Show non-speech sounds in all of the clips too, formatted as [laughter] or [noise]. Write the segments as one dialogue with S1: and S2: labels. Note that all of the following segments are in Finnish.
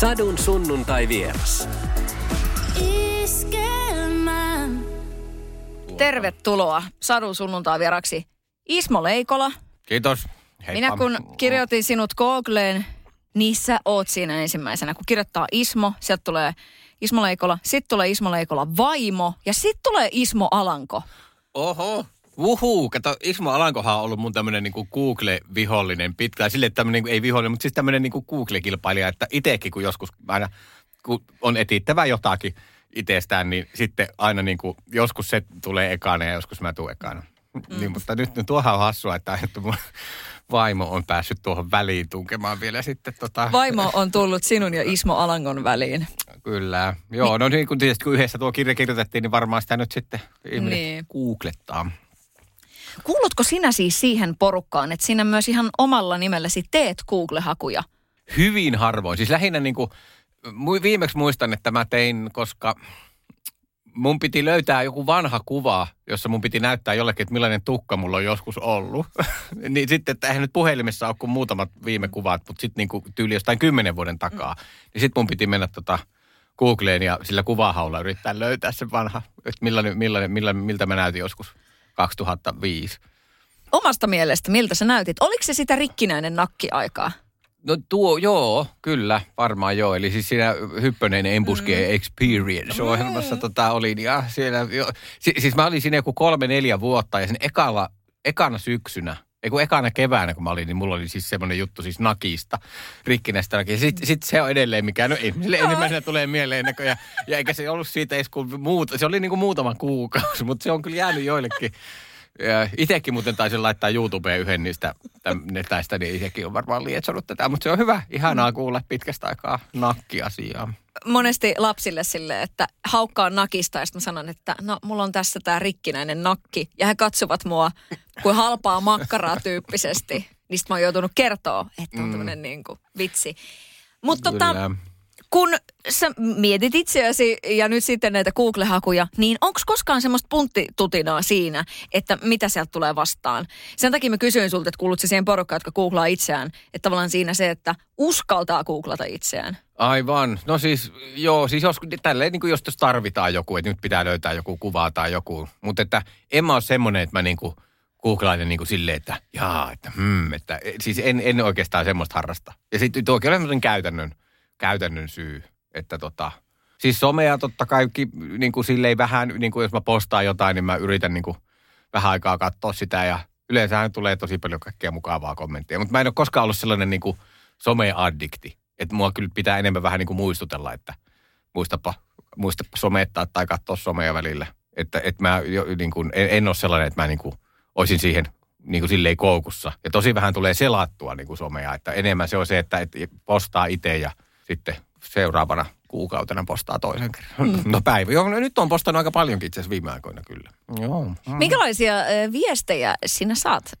S1: Sadun sunnuntai vieras.
S2: Tervetuloa Sadun sunnuntai vieraksi Ismo Leikola.
S3: Kiitos. Heippa.
S2: Minä kun kirjoitin sinut Googleen, niin sä oot siinä ensimmäisenä. Kun kirjoittaa Ismo, sieltä tulee Ismo Leikola, sitten tulee Ismo Leikola vaimo ja sitten tulee Ismo Alanko.
S3: Oho. Vuhuu, kato, Ismo Alankohan on ollut mun tämmönen niinku Google-vihollinen pitkään. Sille tämmönen, niinku, ei vihollinen, mutta siis tämmönen niinku Google-kilpailija, että itsekin kun joskus aina, kun on etittävä jotakin itsestään, niin sitten aina niinku, joskus se tulee ekana ja joskus mä tuun ekana. Mm. Niin, mutta nyt no, tuohan on hassua, että, että mun vaimo on päässyt tuohon väliin tunkemaan vielä sitten tota...
S2: Vaimo on tullut sinun ja Ismo Alangon väliin.
S3: Kyllä. Joo, no niin kun tietysti kun yhdessä tuo kirja kirjoitettiin, niin varmaan sitä nyt sitten ihminen
S2: Niin.
S3: niin. googlettaa.
S2: Kuulutko sinä siis siihen porukkaan, että sinä myös ihan omalla nimelläsi teet Google-hakuja?
S3: Hyvin harvoin. Siis lähinnä niin kuin, viimeksi muistan, että mä tein, koska mun piti löytää joku vanha kuva, jossa mun piti näyttää jollekin, että millainen tukka mulla on joskus ollut. [laughs] niin sitten, että eihän nyt puhelimessa ole kuin muutamat viime kuvat, mutta sitten niin tyyli jostain kymmenen vuoden takaa. Niin sitten mun piti mennä tota Googleen ja sillä kuvahaulla yrittää löytää se vanha, että millainen, millainen, millainen, miltä mä näytin joskus 2005.
S2: Omasta mielestä, miltä sä näytit? Oliko se sitä rikkinäinen nakki-aikaa?
S3: No tuo, joo, kyllä, varmaan joo. Eli siis siinä Hyppönen Embuske mm. Experience-ohjelmassa tota, olin ja siellä, jo, si, siis mä olin siinä joku kolme, neljä vuotta ja sen ekalla, ekana syksynä, ei kun ekana keväänä kun mä olin, niin mulla oli siis semmoinen juttu siis nakista, rikkinäistä nakista. Sitten sit se on edelleen mikä, no ihmisille ensimmäisenä tulee mieleen näköjään. Ja eikä se ollut siitä edes kuin muuta, se oli niin kuin muutama kuukausi, mutta se on kyllä jäänyt joillekin. Ja Itekin muuten taisin laittaa YouTubeen yhden niistä netäistä, niin itsekin on varmaan lietsonut tätä. Mutta se on hyvä, ihanaa kuulla pitkästä aikaa nakkiasiaa.
S2: monesti lapsille sille, että haukkaa nakista ja sitten sanon, että no mulla on tässä tää rikkinäinen nakki. Ja he katsovat mua kuin halpaa makkaraa tyyppisesti. Sit mä oon joutunut kertoa, että on tämmönen niin kuin vitsi. Mutta tota. Kun sä mietit itseäsi ja nyt sitten näitä Google-hakuja, niin onko koskaan semmoista punttitutinaa siinä, että mitä sieltä tulee vastaan? Sen takia mä kysyin sulta, että kuulut siihen porukkaan, jotka googlaa itseään. Että tavallaan siinä se, että uskaltaa googlata itseään.
S3: Aivan. No siis, joo, siis jos, tälleen niin kuin jos tarvitaan joku, että nyt pitää löytää joku kuva tai joku. Mutta että en mä ole semmoinen, että mä niin kuin googlailen niin silleen, että jaa, että hmm, että siis en, en oikeastaan semmoista harrasta. Ja sitten tuokin on semmoinen käytännön, käytännön syy, että tota, siis somea totta kai niin kuin silleen vähän, niin kuin jos mä postaan jotain, niin mä yritän niin kuin vähän aikaa katsoa sitä ja yleensähän tulee tosi paljon kaikkea mukavaa kommenttia. Mutta mä en ole koskaan ollut sellainen niin kuin some-addikti. Että mua kyllä pitää enemmän vähän niin kuin muistutella, että muistapa, muistapa somettaa tai katsoa somea välillä. Että, että mä jo, niin kuin, en, en ole sellainen, että mä niin kuin, olisin siihen niin kuin silleen koukussa. Ja tosi vähän tulee selattua niin kuin somea. Että enemmän se on se, että, että postaa itse ja sitten seuraavana kuukautena postaa toisen kerran. Mm. No päivä. Joo, no nyt on postannut aika paljonkin itse asiassa viime aikoina kyllä. Joo. Mm.
S2: Minkälaisia viestejä sinä saat,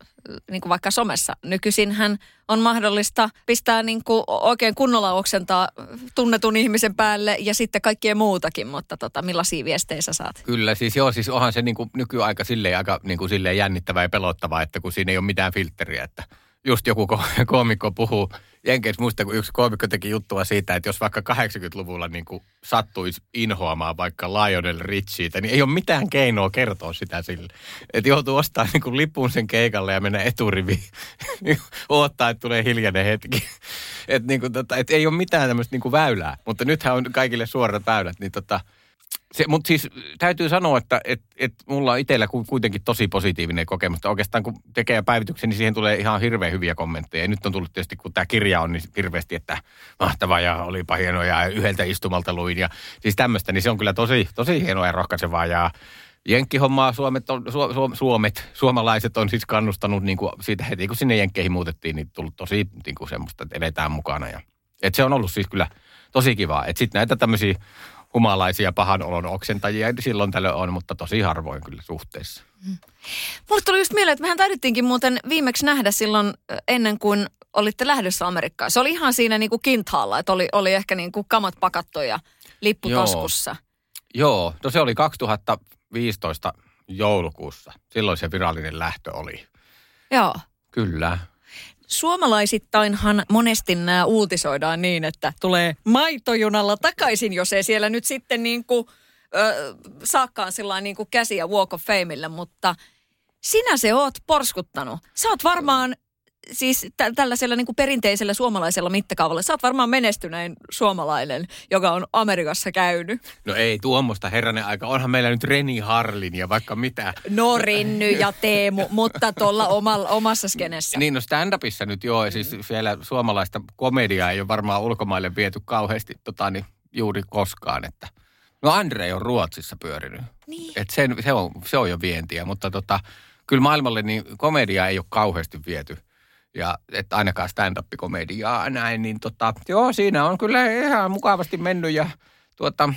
S2: niin kuin vaikka somessa? Nykyisinhän on mahdollista pistää niin kuin oikein kunnolla oksentaa tunnetun ihmisen päälle ja sitten kaikkien muutakin, mutta tota, millaisia viestejä sä saat?
S3: Kyllä, siis joo, siis onhan se niin kuin nykyaika silleen aika niin kuin silleen jännittävää ja pelottavaa, että kun siinä ei ole mitään filtteriä, että just joku ko- [laughs] koomikko puhuu, Jenkeissä muista, kun yksi koomikko teki juttua siitä, että jos vaikka 80-luvulla niin kuin sattuisi inhoamaan vaikka Lionel Richiitä, niin ei ole mitään keinoa kertoa sitä sille. Että joutuu ostamaan niin kuin lipun sen keikalle ja mennä eturiviin, [laughs] odottaa, että tulee hiljainen hetki. [laughs] Että niin tota, et ei ole mitään tämmöistä niin väylää, mutta nythän on kaikille suorat väylät, niin tota, se, mutta siis täytyy sanoa, että et, et mulla on itsellä ku- kuitenkin tosi positiivinen kokemus. Oikeastaan kun tekee päivityksen, niin siihen tulee ihan hirveän hyviä kommentteja. Ja nyt on tullut tietysti, kun tämä kirja on, niin hirveästi, että mahtavaa ja olipa hienoa ja yhdeltä istumalta luin. Ja siis tämmöistä, niin se on kyllä tosi, tosi hienoa ja rohkaisevaa. Ja Jenkkihommaa Suomet, on, Su, Su, Suomet, suomalaiset on siis kannustanut niin kuin siitä heti, kun sinne Jenkkeihin muutettiin, niin tullut tosi niin kuin semmoista, että eletään mukana. Ja, et se on ollut siis kyllä tosi kivaa. Että sitten näitä tämmöisiä humalaisia pahan olon oksentajia silloin tällöin on, mutta tosi harvoin kyllä suhteessa.
S2: Mulle tuli just mieleen, että mehän taidettiinkin muuten viimeksi nähdä silloin ennen kuin olitte lähdössä Amerikkaan. Se oli ihan siinä niin kuin kintaalla, että oli, oli ehkä niin kuin kamat pakattu ja lippu
S3: Joo.
S2: taskussa.
S3: Joo, no se oli 2015 joulukuussa. Silloin se virallinen lähtö oli.
S2: Joo.
S3: Kyllä.
S2: Suomalaisittainhan monesti nämä uutisoidaan niin, että tulee maitojunalla takaisin, jos ei siellä nyt sitten niin kuin, ö, saakkaan sillä niin kuin käsiä Walk of Fameille, mutta sinä se oot porskuttanut. Sä oot varmaan siis tä- tällaisella niin kuin perinteisellä suomalaisella mittakaavalla, sä oot varmaan menestynein suomalainen, joka on Amerikassa käynyt.
S3: No ei tuommoista herranen aika. Onhan meillä nyt Reni Harlin ja vaikka mitä.
S2: No Rinny ja Teemu, mutta tuolla omalla, omassa skenessä.
S3: Niin no stand-upissa nyt joo, siis siellä suomalaista komediaa ei ole varmaan ulkomaille viety kauheasti tota, niin juuri koskaan, että No Andre on Ruotsissa pyörinyt.
S2: Niin.
S3: Et sen, se, on, se on jo vientiä, mutta tota, kyllä maailmalle niin komediaa ei ole kauheasti viety. Ja että ainakaan stand-up-komediaa näin, niin tota, joo, siinä on kyllä ihan mukavasti mennyt ja tuota,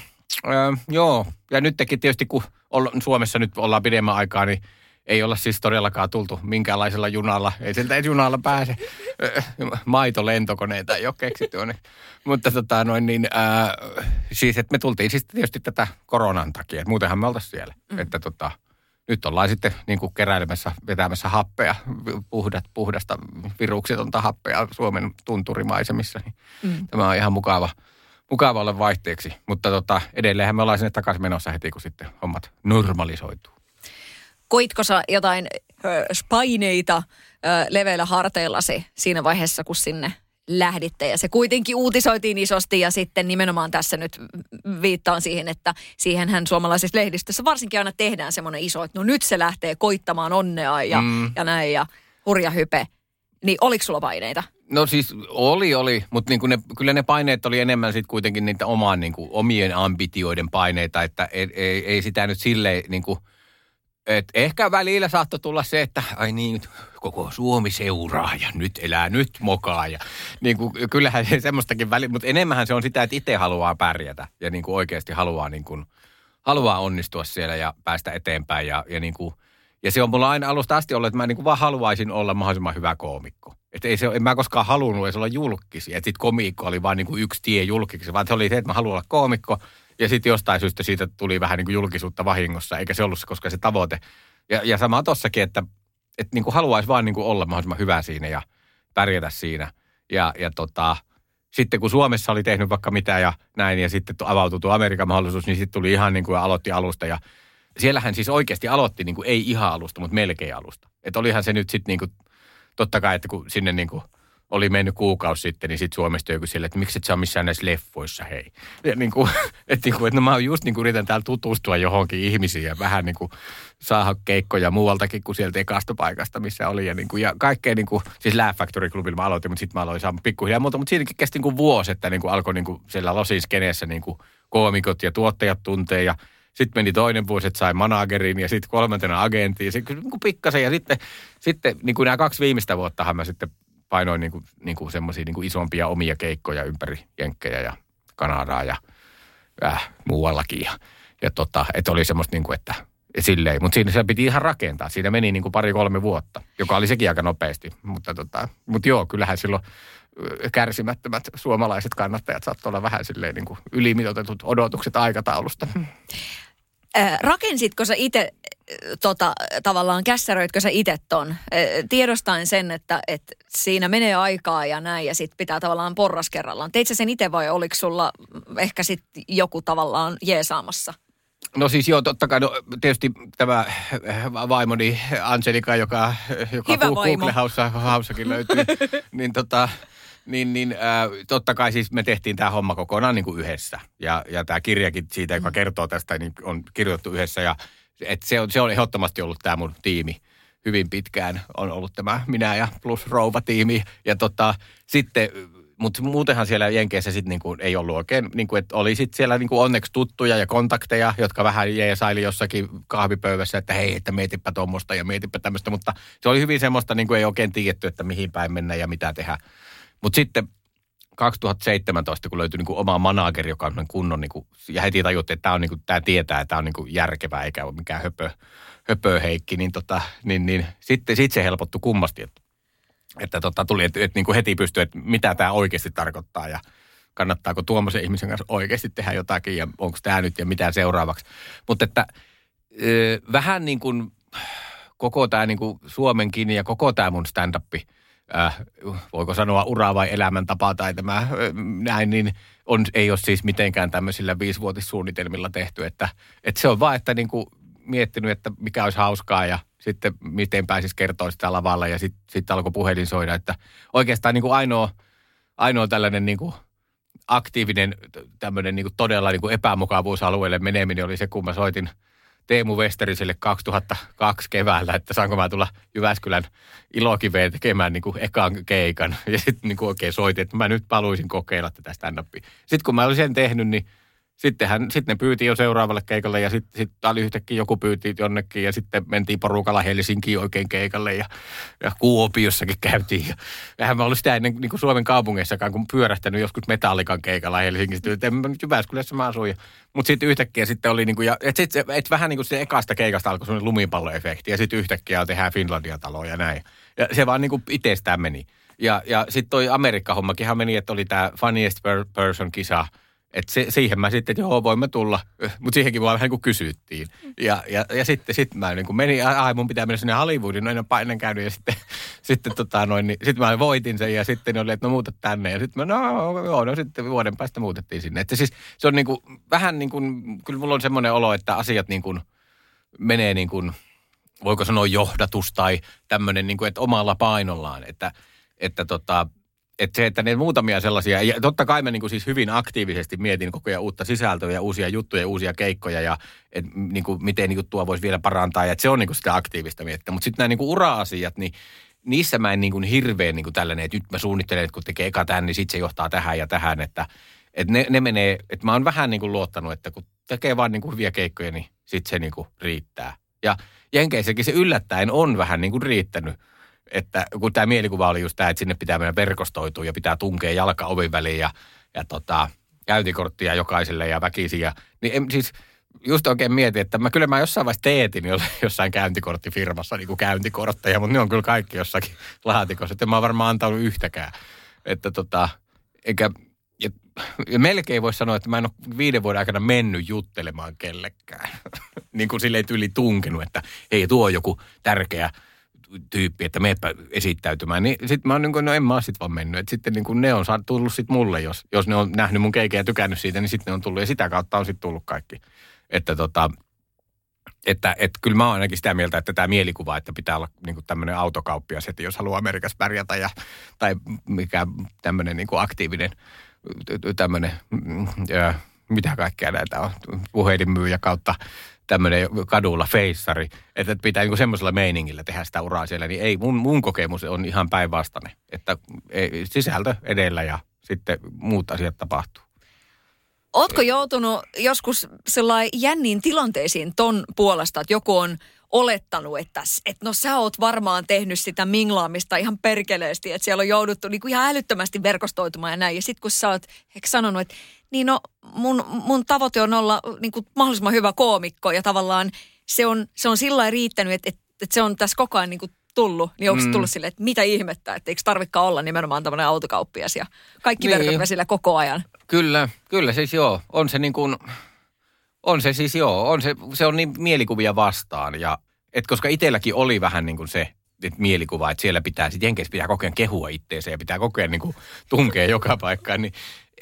S3: öö, joo. Ja nytkin tietysti, kun olla, Suomessa nyt ollaan pidemmän aikaa, niin ei olla siis todellakaan tultu minkäänlaisella junalla. Ei sieltä junalla pääse. Maitolentokoneita ei ole keksitty onne. Mutta tota noin niin, ää, siis että me tultiin siis tietysti tätä koronan takia. Että muutenhan me oltaisiin siellä. Mm. Että tota, nyt ollaan sitten niin kuin keräilemässä, vetämässä happea, puhdat, puhdasta viruksetonta happea Suomen tunturimaisemissa. Niin mm. Tämä on ihan mukava, mukava olla vaihteeksi. Mutta tota, edelleenhän me ollaan sinne takaisin menossa heti, kun sitten hommat normalisoituu.
S2: Koitko sä jotain ö, paineita ö, leveillä harteillasi siinä vaiheessa, kun sinne lähditte ja se kuitenkin uutisoitiin isosti ja sitten nimenomaan tässä nyt viittaan siihen, että siihenhän suomalaisessa lehdistössä varsinkin aina tehdään semmoinen iso, että no nyt se lähtee koittamaan onnea ja, mm. ja näin ja hurja hype. Niin oliko sulla paineita?
S3: No siis oli, oli, mutta niin ne, kyllä ne paineet oli enemmän sitten kuitenkin niitä omaan, niin kuin, omien ambitioiden paineita, että ei, ei, ei sitä nyt silleen niin kuin – et ehkä välillä saattoi tulla se, että ai niin, koko Suomi seuraa ja nyt elää nyt mokaa. Ja, niin kuin, kyllähän se semmoistakin väliä, mutta enemmän se on sitä, että itse haluaa pärjätä ja niin kuin oikeasti haluaa, niin kuin, haluaa onnistua siellä ja päästä eteenpäin. Ja, ja, niin kuin, ja se on mulla aina alusta asti ollut, että mä niin kuin vaan haluaisin olla mahdollisimman hyvä koomikko. Että ei se, en mä koskaan halunnut edes olla julkisi. Että sitten komiikko oli vain niin kuin yksi tie julkiksi, vaan se oli se, että mä haluan olla koomikko – ja sitten jostain syystä siitä tuli vähän niin kuin julkisuutta vahingossa, eikä se ollut se, koska se tavoite. Ja, ja sama tossakin, että, että niin kuin haluaisi vaan niin kuin olla mahdollisimman hyvä siinä ja pärjätä siinä. Ja, ja tota, sitten kun Suomessa oli tehnyt vaikka mitä ja näin, ja sitten avautui tuo Amerikan mahdollisuus, niin sitten tuli ihan niin kuin aloitti alusta. Ja siellähän siis oikeasti aloitti niin kuin, ei ihan alusta, mutta melkein alusta. Että olihan se nyt sitten niin kuin, totta kai, että kun sinne niin kuin – oli mennyt kuukausi sitten, niin sitten Suomesta joku sille, että miksi et sä ole missään näissä leffoissa, hei. Ja [laughs] niin kuin, että, niin kuin, että no mä just niin kuin yritän täällä tutustua johonkin ihmisiin ja vähän niin kuin saada keikkoja muualtakin kuin sieltä ekasta paikasta, missä oli. Ja, niin kuin, ja kaikkea niin kuin, siis Laugh Factory Clubilla mä aloitin, mutta sitten mä aloin saamaan pikkuhiljaa muuta. Mutta siinäkin kesti niin kuin vuosi, että niin kuin alkoi niin kuin siellä Losin skeneessä niin kuin koomikot ja tuottajat tuntee ja sitten meni toinen vuosi, että sai managerin ja sitten kolmantena agenttiin. Sitten niin pikkasen ja sitten, sitten niin kuin nämä kaksi viimeistä vuottahan mä sitten painoin niin kuin, niin kuin semmoisia niin kuin isompia omia keikkoja ympäri Jenkkejä ja Kanadaa ja äh, muuallakin. Ja, ja tota, että oli semmoista niin kuin, että silleen. Mutta siinä se piti ihan rakentaa. Siinä meni niin kuin pari-kolme vuotta, joka oli sekin aika nopeasti. Mutta tota, mut joo, kyllähän silloin kärsimättömät suomalaiset kannattajat saattoi olla vähän silleen niin kuin ylimitoitetut odotukset aikataulusta.
S2: Äh, rakensitko sä itse tota, tavallaan kässäröitkö sä itse ton? Tiedostaen sen, että, että siinä menee aikaa ja näin ja sitten pitää tavallaan porras kerrallaan. Teit sä sen itse vai oliko sulla ehkä sitten joku tavallaan jeesaamassa?
S3: No siis joo, totta kai. No, tietysti tämä vaimoni Angelika, joka, joka Google-haussakin löytyy, [laughs] niin tota, niin, niin äh, totta kai siis me tehtiin tämä homma kokonaan niin kuin yhdessä. Ja, ja tämä kirjakin siitä, joka kertoo tästä, niin on kirjoitettu yhdessä. Ja et se, on, se on ehdottomasti ollut tämä mun tiimi hyvin pitkään. On ollut tämä minä ja plus rouva-tiimi. Ja tota, sitten, mutta muutenhan siellä Jenkeissä sitten niinku ei ollut oikein, niinku, että oli sitten siellä niinku onneksi tuttuja ja kontakteja, jotka vähän jeesaili jossakin kahvipöydässä, että hei, että mietipä tuommoista ja mietipä tämmöistä. Mutta se oli hyvin semmoista, niinku ei oikein tiedetty, että mihin päin mennä ja mitä tehdä. Mutta sitten 2017, kun löytyi niin kuin oma manageri, joka on kunnon, niin kuin, ja heti tajuttiin, että tämä, niin tämä tietää, että tämä on niin kuin järkevää eikä ole mikään höpö, höpö heikki, niin, tota, niin, niin sitten sit se helpottui kummasti, että, että tota, tuli, että, että niin heti pystyi, että mitä tämä oikeasti tarkoittaa ja kannattaako tuommoisen ihmisen kanssa oikeasti tehdä jotakin ja onko tämä nyt ja mitä seuraavaksi. Mutta että vähän niin kuin koko tämä niin Suomenkin ja koko tämä mun stand-up äh, voiko sanoa ura vai elämäntapa tai tämä äh, näin, niin on, ei ole siis mitenkään tämmöisillä viisivuotissuunnitelmilla tehty. Että, että se on vaan, että niin kuin miettinyt, että mikä olisi hauskaa ja sitten miten pääsisi kertoa sitä lavalla ja sitten sit alkoi puhelin soida. Että oikeastaan niin kuin ainoa, ainoa tällainen niin kuin aktiivinen tämmöinen niin kuin todella niin kuin epämukavuusalueelle meneminen oli se, kun mä soitin Teemu Westeriselle 2002 keväällä, että saanko mä tulla Jyväskylän ilokiveen tekemään niin kuin ekan keikan. Ja sitten niin oikein soitin, että mä nyt paluisin kokeilla tätä stand-upia. Sitten kun mä olin sen tehnyt, niin sittenhän, sitten ne pyyti jo seuraavalle keikalle ja sitten sit oli yhtäkkiä joku pyyti jonnekin ja sitten mentiin porukalla Helsinkiin oikein keikalle ja, ja Kuopiossakin käytiin. Ja eihän mä ollut sitä ennen niin kuin Suomen kaupungeissakaan, kun pyörähtänyt joskus metallikan keikalla Helsingissä. En mä nyt Jyväskylässä mä asuin. Mutta sitten yhtäkkiä sitten oli niin kuin, ja et, sit, et vähän niin kuin se ekasta keikasta alkoi sellainen lumipalloefekti ja sitten yhtäkkiä tehdään Finlandia-talo ja näin. Ja se vaan niin kuin itsestään meni. Ja, ja sitten toi Amerikka-hommakinhan meni, että oli tämä Funniest Person-kisa – et se, siihen mä sitten, että joo, voimme tulla. [laughs] Mutta siihenkin vaan vähän niin kuin kysyttiin. Ja, ja, ja sitten sit mä niin kuin menin, ai mun pitää mennä sinne Hollywoodiin, no en ole ennen käynyt. Ja sitten, [laughs] sitten, tota noin, niin, sitten mä voitin sen ja sitten oli, että no muuta tänne. Ja sitten mä, no joo, no sitten vuoden päästä muutettiin sinne. Että siis se on niin kuin, vähän niin kuin, kyllä mulla on semmoinen olo, että asiat niin kuin menee niin kuin, voiko sanoa johdatus tai tämmöinen niin kuin, että omalla painollaan. Että, että tota, että se, että ne muutamia sellaisia, ja totta kai mä niin kuin siis hyvin aktiivisesti mietin koko ajan uutta sisältöä ja uusia juttuja, uusia keikkoja ja et, niin kuin, miten niin kuin tuo voisi vielä parantaa, ja että se on niin kuin sitä aktiivista miettiä. Mutta sitten nämä niin kuin ura-asiat, niin niissä mä en niin kuin hirveän niin kuin tällainen, että nyt mä suunnittelen, että kun tekee eka tämän, niin sitten se johtaa tähän ja tähän, että, että ne, ne menee, että mä oon vähän niin kuin luottanut, että kun tekee vaan niin kuin hyviä keikkoja, niin sitten se niin kuin riittää. Ja Jenkeissäkin se yllättäen on vähän niin kuin riittänyt että kun tämä mielikuva oli just tämä, että sinne pitää mennä verkostoitua ja pitää tunkea jalka ovin väliin ja, ja tota, käyntikorttia jokaiselle ja väkisiä. Niin en, siis just oikein mietin, että mä kyllä mä jossain vaiheessa teetin [laughs] jossain käyntikorttifirmassa niin kuin käyntikortteja, mutta ne on kyllä kaikki jossakin [laughs] laatikossa. Että mä oon varmaan antanut yhtäkään. Että tota, eikä, ja, ja melkein voisi sanoa, että mä en ole viiden vuoden aikana mennyt juttelemaan kellekään. [laughs] niin kuin silleen yli tunkenut, että hei tuo on joku tärkeä – tyyppi, että meepä esittäytymään. Niin sitten mä oon niin kuin, no en mä sit vaan mennyt. Et sitten niin kuin ne on tullut sit mulle, jos, jos ne on nähnyt mun keikeä ja tykännyt siitä, niin sitten ne on tullut. Ja sitä kautta on sitten tullut kaikki. Että tota, että, että kyllä mä oon ainakin sitä mieltä, että tämä mielikuva, että pitää olla niin kuin tämmöinen autokauppias, että jos haluaa Amerikassa pärjätä ja, tai mikä tämmöinen niin kuin aktiivinen tämmöinen, ja, mitä kaikkea näitä on, puhelinmyyjä kautta tämmöinen kadulla feissari, että pitää niin semmoisella meiningillä tehdä sitä uraa siellä, niin ei, mun, mun kokemus on ihan päinvastainen, että ei, sisältö edellä ja sitten muut asiat tapahtuu.
S2: Ootko joutunut joskus sellainen jänniin tilanteisiin ton puolesta, että joku on olettanut, että, että no sä oot varmaan tehnyt sitä minglaamista ihan perkeleesti, että siellä on jouduttu niin kuin ihan älyttömästi verkostoitumaan ja näin. Ja sitten kun sä oot sanonut, että niin no mun, mun tavoite on olla niin kuin mahdollisimman hyvä koomikko ja tavallaan se on, se on sillä riittänyt, että, että, että se on tässä koko ajan niin kuin tullut, niin onko mm. tullut silleen, että mitä ihmettä, että eikö tarvikaan olla nimenomaan tämmöinen autokauppias ja kaikki niin. verkot sillä koko ajan.
S3: Kyllä, kyllä siis joo. On se niin kuin, on se siis joo, on se, se on niin mielikuvia vastaan. Ja, et koska itselläkin oli vähän niin kuin se että mielikuva, että siellä pitää, sitten Jenkeissä pitää kokea kehua itteensä ja pitää kokea niin kuin tunkea joka paikkaan, niin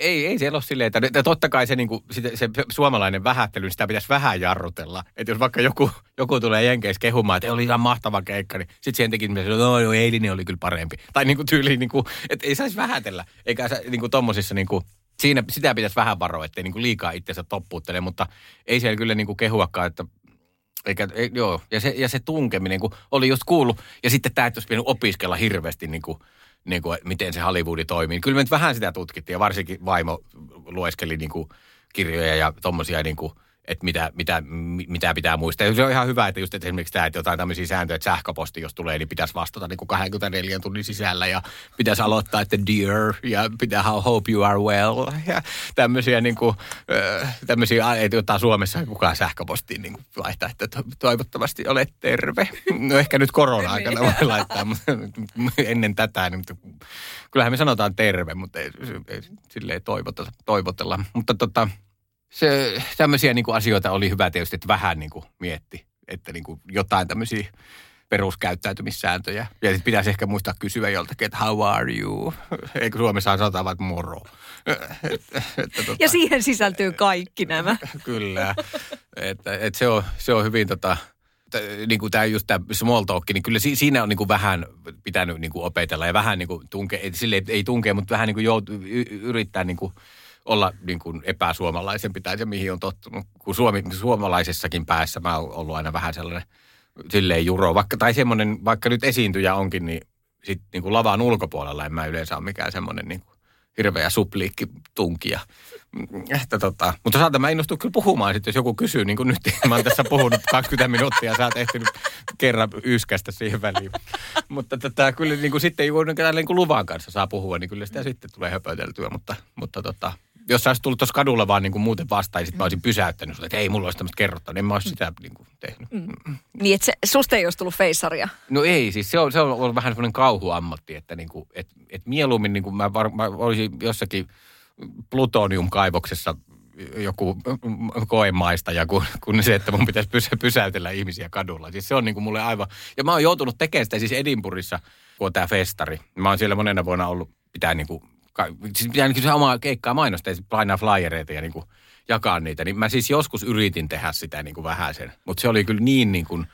S3: ei, ei siellä ole silleen, että totta kai se, niin kuin, se, se suomalainen vähättely, niin sitä pitäisi vähän jarrutella. Että jos vaikka joku, joku tulee Jenkeissä kehumaan, että oli ihan mahtava keikka, niin sitten siihen teki, että no joo, eilinen oli kyllä parempi. Tai niin kuin tyyliin, niin kuin, että ei saisi vähätellä. Eikä niin kuin tommosissa niin kuin, siinä sitä pitäisi vähän varoa, ettei niin kuin liikaa itsensä toppuuttele, mutta ei siellä kyllä niin kuin kehuakaan, että eikä, ei, joo, ja se, ja se tunkeminen, kun oli just kuullut, ja sitten tämä, että olisi pitänyt opiskella hirveästi niin kuin, niin kuin, miten se Hollywoodi toimii. Kyllä me nyt vähän sitä tutkittiin, ja varsinkin vaimo lueskeli niin kuin, kirjoja ja tommosia niin kuin, että mitä, mitä, mitä pitää muistaa. Ja se on ihan hyvä, että just että esimerkiksi tämä, että jotain tämmöisiä sääntöjä, että sähköposti, jos tulee, niin pitäisi vastata niin kuin 24 tunnin sisällä ja pitäisi aloittaa, että dear ja pitää hope you are well ja tämmöisiä, niin kuin, tämmöisiä että jotain Suomessa kukaan sähköpostiin niin laittaa, että toivottavasti olet terve. No ehkä nyt korona-aikana voi laittaa, mutta ennen tätä, niin, mutta kyllähän me sanotaan terve, mutta ei, ei silleen toivotella. toivotella. Mutta tota, se, tämmöisiä niin kuin asioita oli hyvä tietysti, että vähän niin kuin mietti, että niin kuin jotain tämmöisiä peruskäyttäytymissääntöjä. Ja sitten pitäisi ehkä muistaa kysyä joltakin, että how are you? [laughs] Eikö Suomessa sanotaan vain moro? [laughs]
S2: että, että, tota, ja siihen sisältyy kaikki nämä. [laughs]
S3: kyllä. Että, että se, on, se on hyvin tota, niin kuin tämä just tämä small talk, niin kyllä siinä on niin kuin vähän pitänyt niin kuin opetella ja vähän niin kuin tunke, sille ei tunkea, mutta vähän niin kuin joutu, yrittää niin kuin olla niin kuin epäsuomalaisempi tai se, mihin on tottunut. Kun Suomi, suomalaisessakin päässä mä oon ollut aina vähän sellainen silleen juro, vaikka, tai semmoinen, vaikka nyt esiintyjä onkin, niin sit niin kuin lavan ulkopuolella en mä yleensä ole mikään semmoinen niin kuin hirveä supliikki tunkija. Että tota, mutta saatan mä innostun kyllä puhumaan sitten, jos joku kysyy, niin kuin nyt [laughs] mä oon tässä puhunut 20 minuuttia, sä oot ehtinyt kerran yskästä siihen väliin. mutta tota, kyllä niin kuin sitten kun niin kuin luvan kanssa saa puhua, niin kyllä sitä sitten tulee höpöteltyä, mutta, mutta tota, jos sä olisit tullut tuossa kadulla vaan niin kuin muuten vastaan, niin mä olisin pysäyttänyt että ei mulla olisi tämmöistä kerrottaa, niin en mä olisi sitä niin kuin tehnyt. Mm.
S2: Niin, että se, susta ei olisi tullut feissaria?
S3: No ei, siis se on, se on ollut vähän semmoinen kauhuammatti, että niin kuin, et, et mieluummin niin kuin mä, var, mä olisin jossakin plutoniumkaivoksessa joku koemaistaja kuin, kuin se, että mun pitäisi pysä, pysäytellä ihmisiä kadulla. Siis se on niin kuin mulle aivan... Ja mä oon joutunut tekemään sitä siis Edinburghissa, kun on tämä festari. Mä oon siellä monena vuonna ollut pitää niin kuin siis pitää niin se omaa keikkaa mainostaa, painaa flyereita ja niin kuin jakaa niitä. Niin mä siis joskus yritin tehdä sitä niin kuin vähän sen, mutta se oli kyllä niin niin kuin,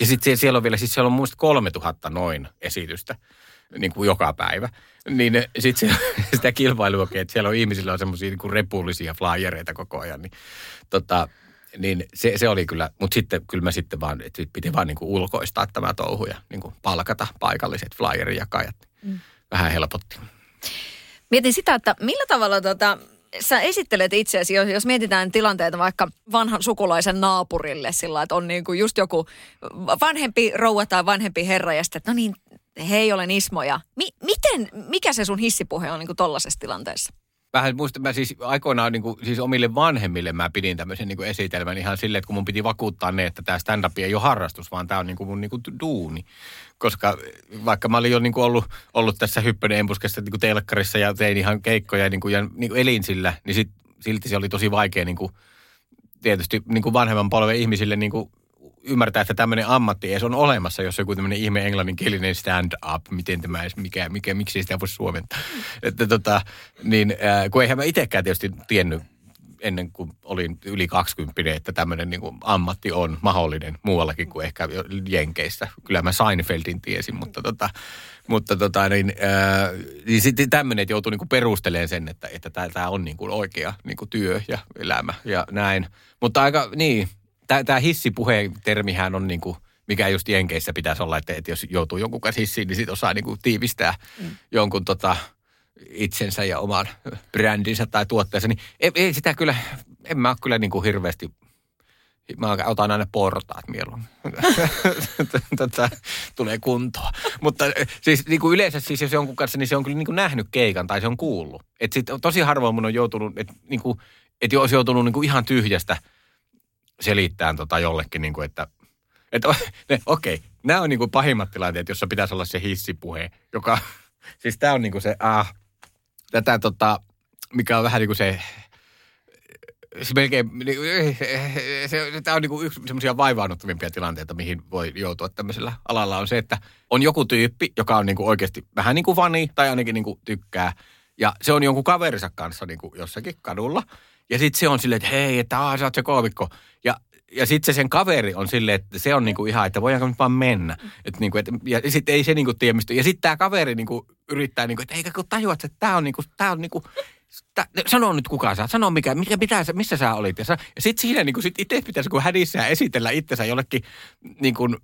S3: ja sitten siellä on vielä, siis siellä on muista 3000 noin esitystä niin kuin joka päivä. Niin sitten [laughs] sitä kilpailua, että siellä on ihmisillä on semmoisia niin repullisia flyereita koko ajan, niin tota, niin se, se oli kyllä, mutta sitten kyllä mä sitten vaan, että piti vaan niin kuin ulkoistaa tämä touhu ja niin kuin palkata paikalliset flyerijakajat. Mm. Vähän helpotti.
S2: Mietin sitä, että millä tavalla tota, sä esittelet itseäsi, jos, jos mietitään tilanteita vaikka vanhan sukulaisen naapurille sillä, että on niin kuin just joku vanhempi rouva tai vanhempi herra ja sitten, että no niin, hei olen Ismo ja mi, miten, mikä se sun hissipuhe on niin kuin tollaisessa tilanteessa?
S3: vähän muista, mä siis aikoinaan niin kuin, siis omille vanhemmille mä pidin tämmöisen niin kuin esitelmän ihan silleen, että kun mun piti vakuuttaa ne, että tämä stand-up ei ole harrastus, vaan tämä on niin kuin mun niin kuin duuni. Koska vaikka mä olin jo niin kuin ollut, ollut tässä hyppönen empuskessa niin kuin telkkarissa ja tein ihan keikkoja niin kuin, ja niin kuin elin sillä, niin sit, silti se oli tosi vaikea niin kuin, tietysti niin kuin vanhemman polven ihmisille niin kuin ymmärtää, että tämmöinen ammatti edes on olemassa, jos joku tämmöinen ihme englanninkielinen stand-up, miten tämä edes, mikä, mikä, miksi sitä voisi suomentaa. Että tota, niin, äh, kun eihän mä itsekään tietysti tiennyt ennen kuin olin yli 20, että tämmöinen niin kuin ammatti on mahdollinen muuallakin kuin ehkä Jenkeissä. Kyllä mä Seinfeldin tiesin, mutta, tota, mutta tota, niin, ää, niin sitten tämmöinen, että joutuu niin kuin perustelemaan sen, että, että tämä on niin kuin oikea niin kuin työ ja elämä ja näin. Mutta aika, niin, tämä hissipuheen termihän on niin kuin, mikä just Jenkeissä pitäisi olla, että, että jos joutuu jonkun kanssa hissiin, niin sitten osaa niin kuin tiivistää mm. jonkun tota, itsensä ja oman brändinsä tai tuotteensa. Niin ei, ei sitä kyllä, en mä ole kyllä niin kuin hirveästi Mä otan aina portaat mieluummin. [laughs] Tätä tulee kuntoa. Mutta siis niin kuin yleensä siis jos jonkun kanssa, niin se on kyllä niin kuin nähnyt keikan tai se on kuullut. Et sit, tosi harvoin mun on joutunut, että niin kuin, et olisi joutunut niin kuin ihan tyhjästä – selittämään tota jollekin, niin kuin, että, että [laughs] okei, okay, nämä on niin kuin pahimmat tilanteet, jossa pitäisi olla se hissipuhe, joka, [laughs] siis tämä on niin kuin se, ah, tätä tota, mikä on vähän niin kuin se, se melkein, se, se, tämä on niin kuin yksi semmoisia vaivaannuttavimpia tilanteita, mihin voi joutua tämmöisellä alalla, on se, että on joku tyyppi, joka on niin kuin oikeasti vähän niin kuin fani tai ainakin niin kuin tykkää, ja se on jonkun kaverinsa kanssa niin kuin jossakin kadulla, ja sitten se on silleen, että hei, että aah, sä oot se koomikko. Ja, ja sitten se sen kaveri on silleen, että se on niinku ihan, että voidaanko nyt vaan mennä. Et niinku, et, ja sitten ei se niinku tiedä mistä. Ja sitten tämä kaveri niinku yrittää, niinku, että eikä kun tajuat, että tämä on niinku, tää on niinku, Tää, sano nyt kuka sä, sano mikä, mikä mitä sä, missä sä olit. Ja, ja sitten siinä niin sit itse pitäisi kun hädissä esitellä itsensä jollekin niin kuin,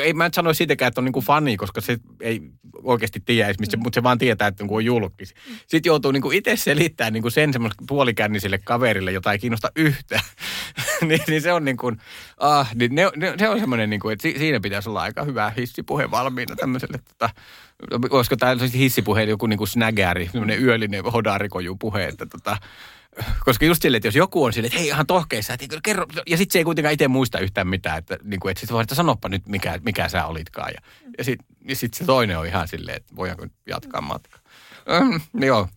S3: ei mä en sano siitäkään, että on niin kuin fani, koska se ei oikeasti tiedä edes, mm. mutta se vaan tietää, että on julkis. Mm. Sitten joutuu niin kuin itse selittämään niin kuin sen semmoiselle puolikänniselle kaverille, jota ei kiinnosta yhtään. [laughs] niin, niin, se on niin kuin, ah, niin ne, ne, se on semmoinen, niin kuin, että siinä pitäisi olla aika hyvä hissipuhe valmiina tämmöiselle. Tota, olisiko tämä hissipuhe joku niin kuin snägäri, semmoinen yöllinen hodarikojupuhe, että tota, koska just silleen, että jos joku on silleen, että hei ihan tohkeissa, että kerro, ja sitten se ei kuitenkaan itse muista yhtään mitään, että, niin kuin, että sitten voi, että sanoppa nyt mikä, mikä sä olitkaan. Ja, ja sitten ja sit se toinen on ihan silleen, että voidaanko jatkaa matkaa. Mm, joo,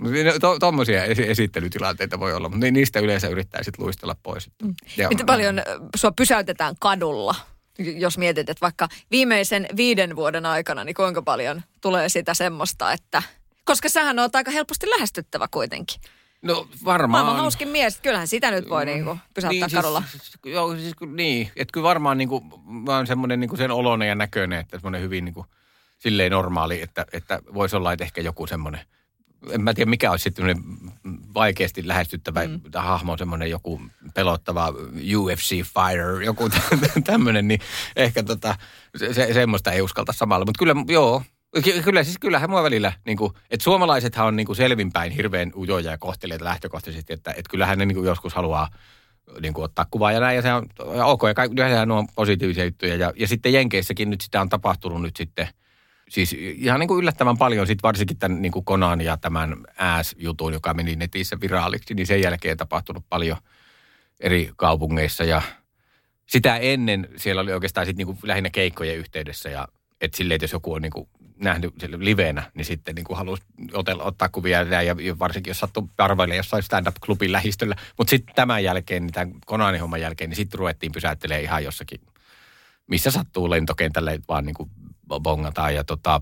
S3: tuommoisia to, esittelytilanteita voi olla, mutta niistä yleensä yrittää sitten luistella pois. Mm.
S2: Miten paljon sua pysäytetään kadulla? Jos mietit, että vaikka viimeisen viiden vuoden aikana, niin kuinka paljon tulee sitä semmoista, että... Koska sähän on aika helposti lähestyttävä kuitenkin.
S3: No varmaan.
S2: Maailman hauskin mies, kyllähän sitä nyt voi niinku pysäyttää
S3: niin,
S2: kadulla.
S3: Siis, joo, siis niin. Että kyllä varmaan niinku, mä oon semmoinen niinku sen oloinen ja näköinen, että semmoinen hyvin niinku, silleen normaali, että, että voisi olla, että ehkä joku semmoinen, en mä tiedä mikä olisi sitten vaikeasti lähestyttävä mm. hahmo, semmoinen joku pelottava UFC fighter, joku [laughs] tämmöinen, niin ehkä tota, se, se, semmoista ei uskalta samalla. Mutta kyllä, joo, Kyllä, siis kyllähän mua välillä, niin kuin, että suomalaisethan on niin kuin selvinpäin hirveän ujoja ja kohteleita lähtökohtaisesti, että, että kyllähän ne niin kuin joskus haluaa niin kuin ottaa kuvaa ja näin, ja se on ja ok, ja kaikki, yleensä on positiivisia juttuja, ja, ja sitten Jenkeissäkin nyt sitä on tapahtunut nyt sitten, siis ihan niin kuin yllättävän paljon, sit varsinkin tämän niin kuin Konan ja tämän ääs-jutun, joka meni netissä viraaliksi, niin sen jälkeen tapahtunut paljon eri kaupungeissa, ja sitä ennen siellä oli oikeastaan sit niin kuin lähinnä keikkojen yhteydessä, ja että silleen, että jos joku on niin kuin nähnyt livenä, niin sitten niin kuin halusi otella, ottaa kuvia ja, ja varsinkin jos sattuu arvailemaan jossain stand-up-klubin lähistöllä. Mutta sitten tämän jälkeen, niin tämän Konanin homman jälkeen, niin sitten ruvettiin pysäyttelemään ihan jossakin, missä sattuu lentokentälle, vaan niin kuin bongataan. Ja tota,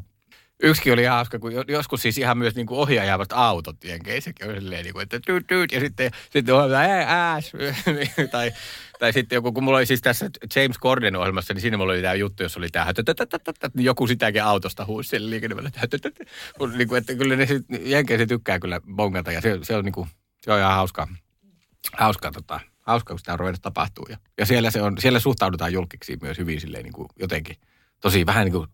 S3: Yksikin oli hauska, kun joskus siis ihan myös niin ohjaajavat autot jenkeisäkin oli silleen, niin kuin, että tyyt, tyyt, ja sitten, sitten on ääs. [laughs] tai, tai sitten joku, kun mulla oli siis tässä James Corden ohjelmassa, niin siinä mulla oli tämä juttu, jos oli tämä, niin joku sitäkin autosta huusi siellä liikennevällä. Niin kuin, että kyllä ne jenkeiset tykkää kyllä bongata, ja se, se on niin kuin, se on ihan hauskaa. Hauskaa tota, hauskaa, kun sitä ruvennut tapahtuu. Ja, ja siellä, se on, siellä suhtaudutaan julkiksi myös hyvin silleen niin kuin jotenkin, tosi vähän niin kuin,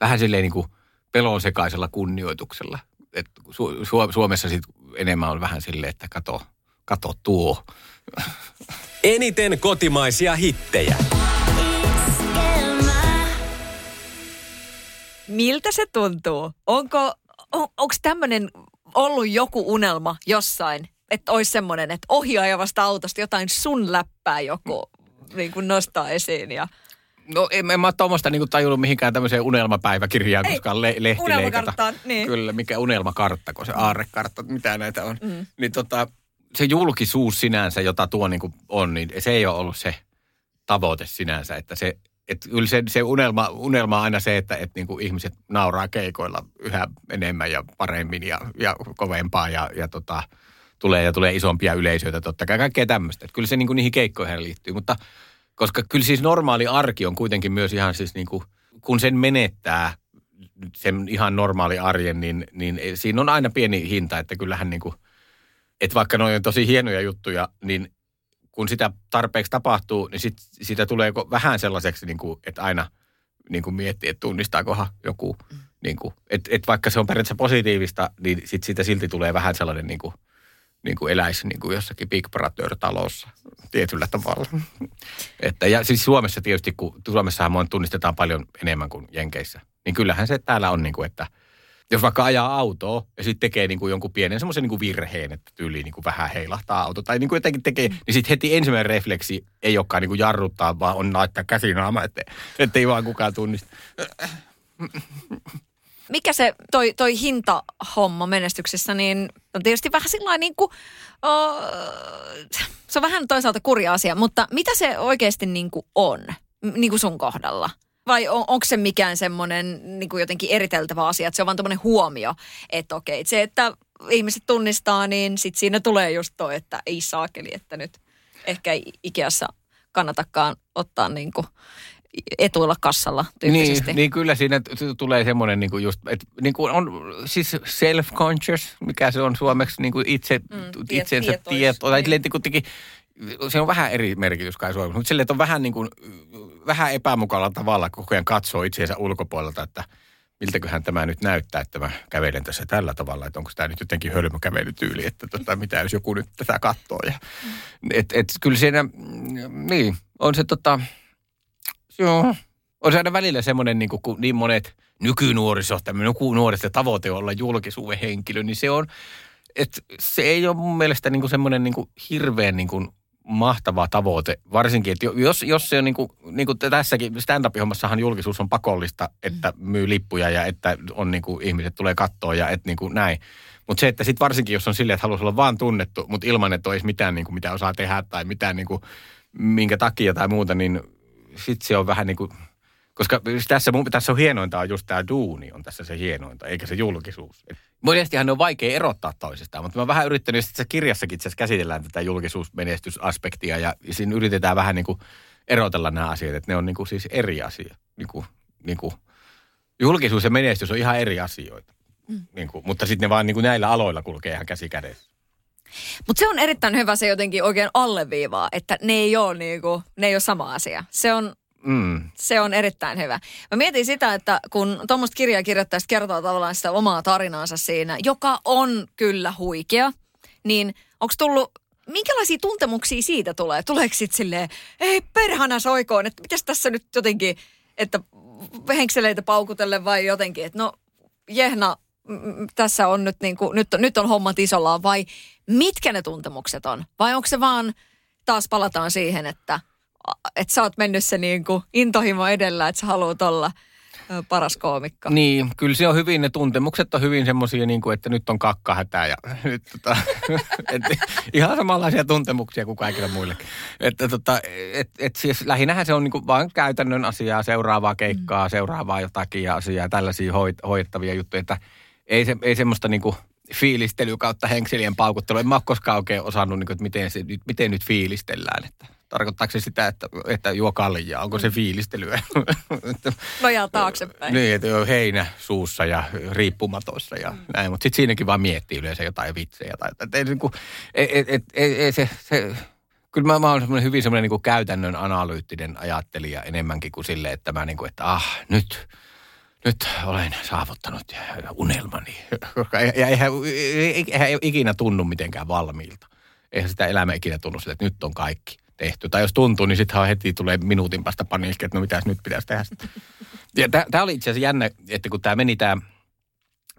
S3: vähän silleen niin kuin, pelon sekaisella kunnioituksella. Et Su- Su- Suomessa sit enemmän on vähän silleen, että kato, kato tuo.
S1: Eniten kotimaisia hittejä.
S2: Miltä se tuntuu? Onko, on, onko tämmöinen ollut joku unelma jossain, että olisi semmoinen, että ohjaajavasta autosta jotain sun läppää joku niin kuin nostaa esiin ja...
S3: No en, en mä ole tuommoista niinku tajunnut mihinkään tämmöiseen unelmapäiväkirjaan,
S2: Ei,
S3: koska le, lehti leikata.
S2: niin.
S3: Kyllä, mikä unelmakartta, kun se aarrekartta, mitä näitä on. Mm. Niin tota, se julkisuus sinänsä, jota tuo niinku on, niin se ei ole ollut se tavoite sinänsä, että se että kyllä se, se unelma, unelma on aina se, että et niinku ihmiset nauraa keikoilla yhä enemmän ja paremmin ja, ja kovempaa ja, ja tota, tulee ja tulee isompia yleisöitä totta kai, kaikkea tämmöistä. Että kyllä se niinku niihin keikkoihin liittyy, mutta koska kyllä siis normaali arki on kuitenkin myös ihan siis niinku, kun sen menettää, sen ihan normaali arjen, niin, niin siinä on aina pieni hinta, että kyllähän niinku, että vaikka noin on tosi hienoja juttuja, niin kun sitä tarpeeksi tapahtuu, niin sit, siitä tulee vähän sellaiseksi, niin kuin, että aina niin kuin miettii, että tunnistaakohan joku. Niin kuin, että, että vaikka se on periaatteessa positiivista, niin sit siitä silti tulee vähän sellainen niin kuin, niin kuin eläisi niin kuin jossakin Big Brother-talossa tietyllä tavalla. [laughs] Että, ja siis Suomessa tietysti, kun Suomessahan tunnistetaan paljon enemmän kuin Jenkeissä, niin kyllähän se täällä on niin kuin, että jos vaikka ajaa autoa ja sitten tekee niin kuin jonkun pienen semmoisen niin kuin virheen, että tyyli niin kuin vähän heilahtaa auto tai niin kuin jotenkin tekee, niin sitten heti ensimmäinen refleksi ei olekaan niin kuin jarruttaa, vaan on laittaa käsinaama, että ei vaan kukaan tunnista. [laughs]
S2: Mikä se toi, toi hintahomma menestyksessä, niin on tietysti vähän sillä niin kuin, uh, se on vähän toisaalta kurja asia, mutta mitä se oikeasti niin kuin on, niin kuin sun kohdalla? Vai on, onko se mikään semmoinen niin kuin jotenkin eriteltävä asia, että se on vaan tämmöinen huomio, että okei, se, että ihmiset tunnistaa, niin sitten siinä tulee just toi, että ei saakeli, että nyt ehkä Ikeassa kannatakaan ottaa niin kuin etuilla kassalla tyyppisesti.
S3: Niin, niin kyllä siinä t- tulee semmoinen niin kuin just, että niin kuin on siis self-conscious, mikä se on suomeksi niin kuin itse,
S2: Mm,
S3: mm,
S2: tiet-
S3: itsensä
S2: tietois,
S3: tieto. Tai
S2: niin.
S3: teki, se on vähän eri merkitys kai suomeksi, mutta silleen, että on vähän niin kuin, vähän epämukavalla tavalla koko ajan katsoo itseensä ulkopuolelta, että miltäköhän tämä nyt näyttää, että mä kävelen tässä tällä tavalla, että onko tämä nyt jotenkin hölmö kävelytyyli, että tota, mitä jos joku nyt tätä katsoo. Ja, et, et, kyllä siinä, mm, niin, on se tota, joo, on se aina välillä semmoinen, niin kuin, niin monet nykynuoriso, tämmöinen nuorista tavoite on olla julkisuuden henkilö, niin se on, että se ei ole mun mielestä niin kuin semmoinen niin kuin hirveän niin kuin mahtava tavoite. Varsinkin, että jos, jos se on niin kuin, niin kuin tässäkin stand-up-hommassahan julkisuus on pakollista, että myy lippuja ja että on niin kuin, ihmiset tulee kattoon ja että niin kuin näin. Mutta se, että sitten varsinkin, jos on silleen, että haluaisi olla vaan tunnettu, mutta ilman, että olisi mitään, niin kuin, mitä osaa tehdä tai mitään, niin kuin, minkä takia tai muuta, niin sit se on vähän niin kuin, koska tässä, mun, tässä on hienointa on just tämä duuni on tässä se hienointa, eikä se julkisuus. Monestihan ne on vaikea erottaa toisistaan, mutta mä oon vähän yrittänyt, että kirjassakin itse käsitellään tätä julkisuusmenestysaspektia ja siinä yritetään vähän niin kuin erotella nämä asiat, että ne on niin kuin siis eri asia. Niin kuin, niin kuin, julkisuus ja menestys on ihan eri asioita. Mm. Niin kuin, mutta sitten ne vaan niin kuin näillä aloilla kulkee ihan käsi kädessä.
S2: Mutta se on erittäin hyvä se jotenkin oikein alleviivaa, että ne ei ole, niinku, ne ei ole sama asia. Se on, mm. se on erittäin hyvä. Mä mietin sitä, että kun tuommoista kirjaa kirjoittaisi kertoo tavallaan sitä omaa tarinaansa siinä, joka on kyllä huikea, niin onko tullut minkälaisia tuntemuksia siitä tulee? Tuleeko sitten silleen, ei perhana soikoon, että mitäs tässä nyt jotenkin, että henkseleitä paukutelle vai jotenkin, että no jehna, tässä on nyt, niin kuin, nyt, on, nyt on hommat isollaan vai mitkä ne tuntemukset on? Vai onko se vaan, taas palataan siihen, että, että sä oot mennyt se niin kuin intohimo edellä, että sä haluat olla – paras koomikko.
S3: Niin, kyllä se on hyvin, ne tuntemukset on hyvin semmoisia, niin kuin, että nyt on kakkahätää ja [laughs] nyt, tota, [laughs] et, ihan samanlaisia tuntemuksia kuin kaikille muillekin. Että tota, et, et siis lähinnähän se on niin kuin vain käytännön asiaa, seuraavaa keikkaa, mm. seuraavaa jotakin ja asiaa, tällaisia hoit, hoidettavia juttuja, että ei, se, ei semmoista niin kuin fiilistely kautta henkselien paukuttelu. En mä ole koskaan oikein osannut, niin kuin, että miten, se, miten nyt fiilistellään. Että Tarkoittaako se sitä, että, että juo kaljaa? Onko se mm. fiilistelyä? [laughs]
S2: Nojaa taaksepäin.
S3: Niin, että on heinä suussa ja riippumatossa ja mm. näin. Mutta sitten siinäkin vaan miettii yleensä jotain vitsejä. Tai, et, et, et, et, et, et, se, se, kyllä mä, mä olen semmoinen hyvin semmoinen niin käytännön analyyttinen ajattelija enemmänkin kuin silleen, että mä niin kuin, että ah, nyt, nyt olen saavuttanut unelmani. Ja eihän, eihän ikinä tunnu mitenkään valmiilta. Eihän sitä elämä ikinä tunnu sille, että nyt on kaikki tehty. Tai jos tuntuu, niin sittenhän heti tulee minuutin päästä paniikki, että no mitäs nyt pitäisi tehdä. [laughs] Ja tämä oli itse asiassa jännä, että kun tämä meni tämä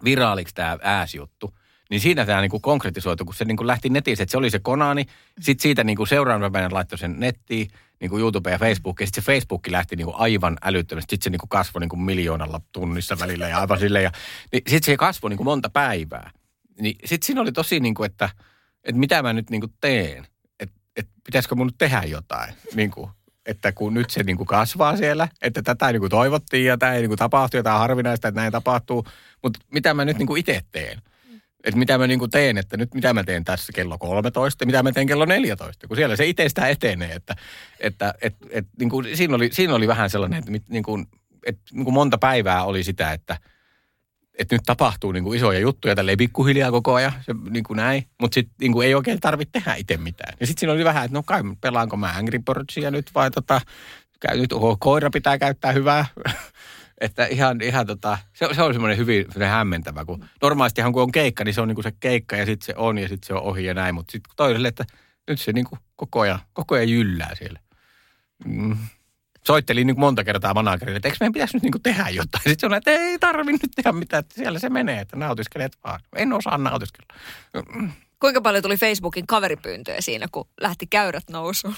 S3: viraaliksi tämä ääsjuttu, niin siinä tämä niinku konkretisoitu, kun se niinku lähti netissä, että se oli se Konani, sitten siitä niinku seuraavana päivänä laittoi sen nettiin, niinku YouTube ja Facebook, ja sitten se Facebook lähti niinku aivan älyttömästi, sitten se niinku kasvoi niinku miljoonalla tunnissa välillä ja aivan silleen, ja niin sitten se kasvoi niinku monta päivää. Niin sitten siinä oli tosi niinku, että, että mitä mä nyt niinku teen että pitäisikö mun nyt tehdä jotain. Niin kuin, että kun nyt se niin kuin kasvaa siellä, että tätä niin kuin toivottiin ja tämä ei niin kuin tapahtu ja tämä on harvinaista, että näin tapahtuu. Mutta mitä mä nyt niin kuin itse teen? Että mitä mä niin kuin teen, että nyt mitä mä teen tässä kello 13, mitä mä teen kello 14, kun siellä se itsestään etenee. Että, että et, et, niin kuin, siinä, oli, siinä oli vähän sellainen, että niin kuin, että niin kuin monta päivää oli sitä, että – että nyt tapahtuu niin kuin isoja juttuja tälleen pikkuhiljaa koko ajan, se, niin kuin näin. Mutta sitten niin kuin ei oikein tarvitse tehdä itse mitään. Ja sitten siinä oli vähän, että no kai pelaanko mä Angry Birdsia nyt vai tota, nyt oho, koira pitää käyttää hyvää. [laughs] että ihan, ihan tota, se, se oli semmoinen hyvin semmoinen hämmentävä, kun normaalistihan kun on keikka, niin se on niin kuin se keikka ja sitten se on ja sitten se on ohi ja näin. Mutta sitten toiselle, että nyt se niin kuin koko ajan, koko ajan jyllää siellä. Mm soittelin niin monta kertaa managerille, että eikö meidän pitäisi nyt niin tehdä jotain. Sitten sanoi, että ei tarvi nyt tehdä mitään, että siellä se menee, että nautiskelet vaan. En osaa nautiskella.
S2: Kuinka paljon tuli Facebookin kaveripyyntöjä siinä, kun lähti käyrät nousuun?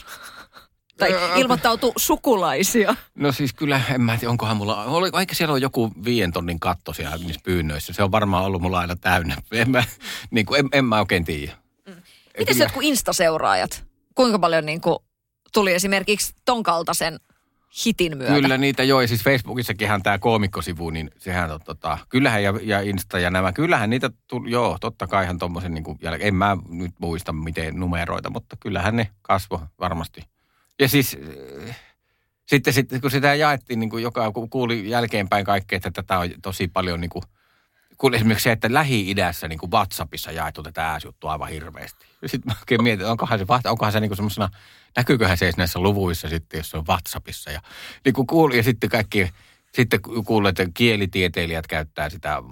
S2: Tai ilmoittautui sukulaisia?
S3: No siis kyllä, en mä tiedä, onkohan mulla, oli, vaikka siellä on joku viien tonnin katto siellä niissä pyynnöissä, se on varmaan ollut mulla aina täynnä. [laughs] En mä, niin kuin, en, en mä oikein tiedä. Mm.
S2: Miten jotkut Insta-seuraajat? Kuinka paljon niin kuin, tuli esimerkiksi ton kaltaisen hitin myötä.
S3: Kyllä niitä joo, siis Facebookissakinhan tämä koomikkosivu, niin sehän on tota, kyllähän ja, ja Insta ja nämä, kyllähän niitä, tuli, joo, totta kai ihan tuommoisen niin kuin, en mä nyt muista miten numeroita, mutta kyllähän ne kasvo varmasti. Ja siis sitten, sitten kun sitä jaettiin, niin kuin joka kuuli jälkeenpäin kaikkea, että tätä on tosi paljon niin kuin, kun esimerkiksi se, että Lähi-idässä niin kuin WhatsAppissa jaettu tätä ääsjuttua aivan hirveästi. Sitten mä oikein mietin, onkohan se, onkohan se niin kuin semmoisena, näkyyköhän se näissä luvuissa sitten, jos se on WhatsAppissa. Ja, niin kuin kuuli, ja sitten kaikki, sitten kuulee, että kielitieteilijät käyttää sitä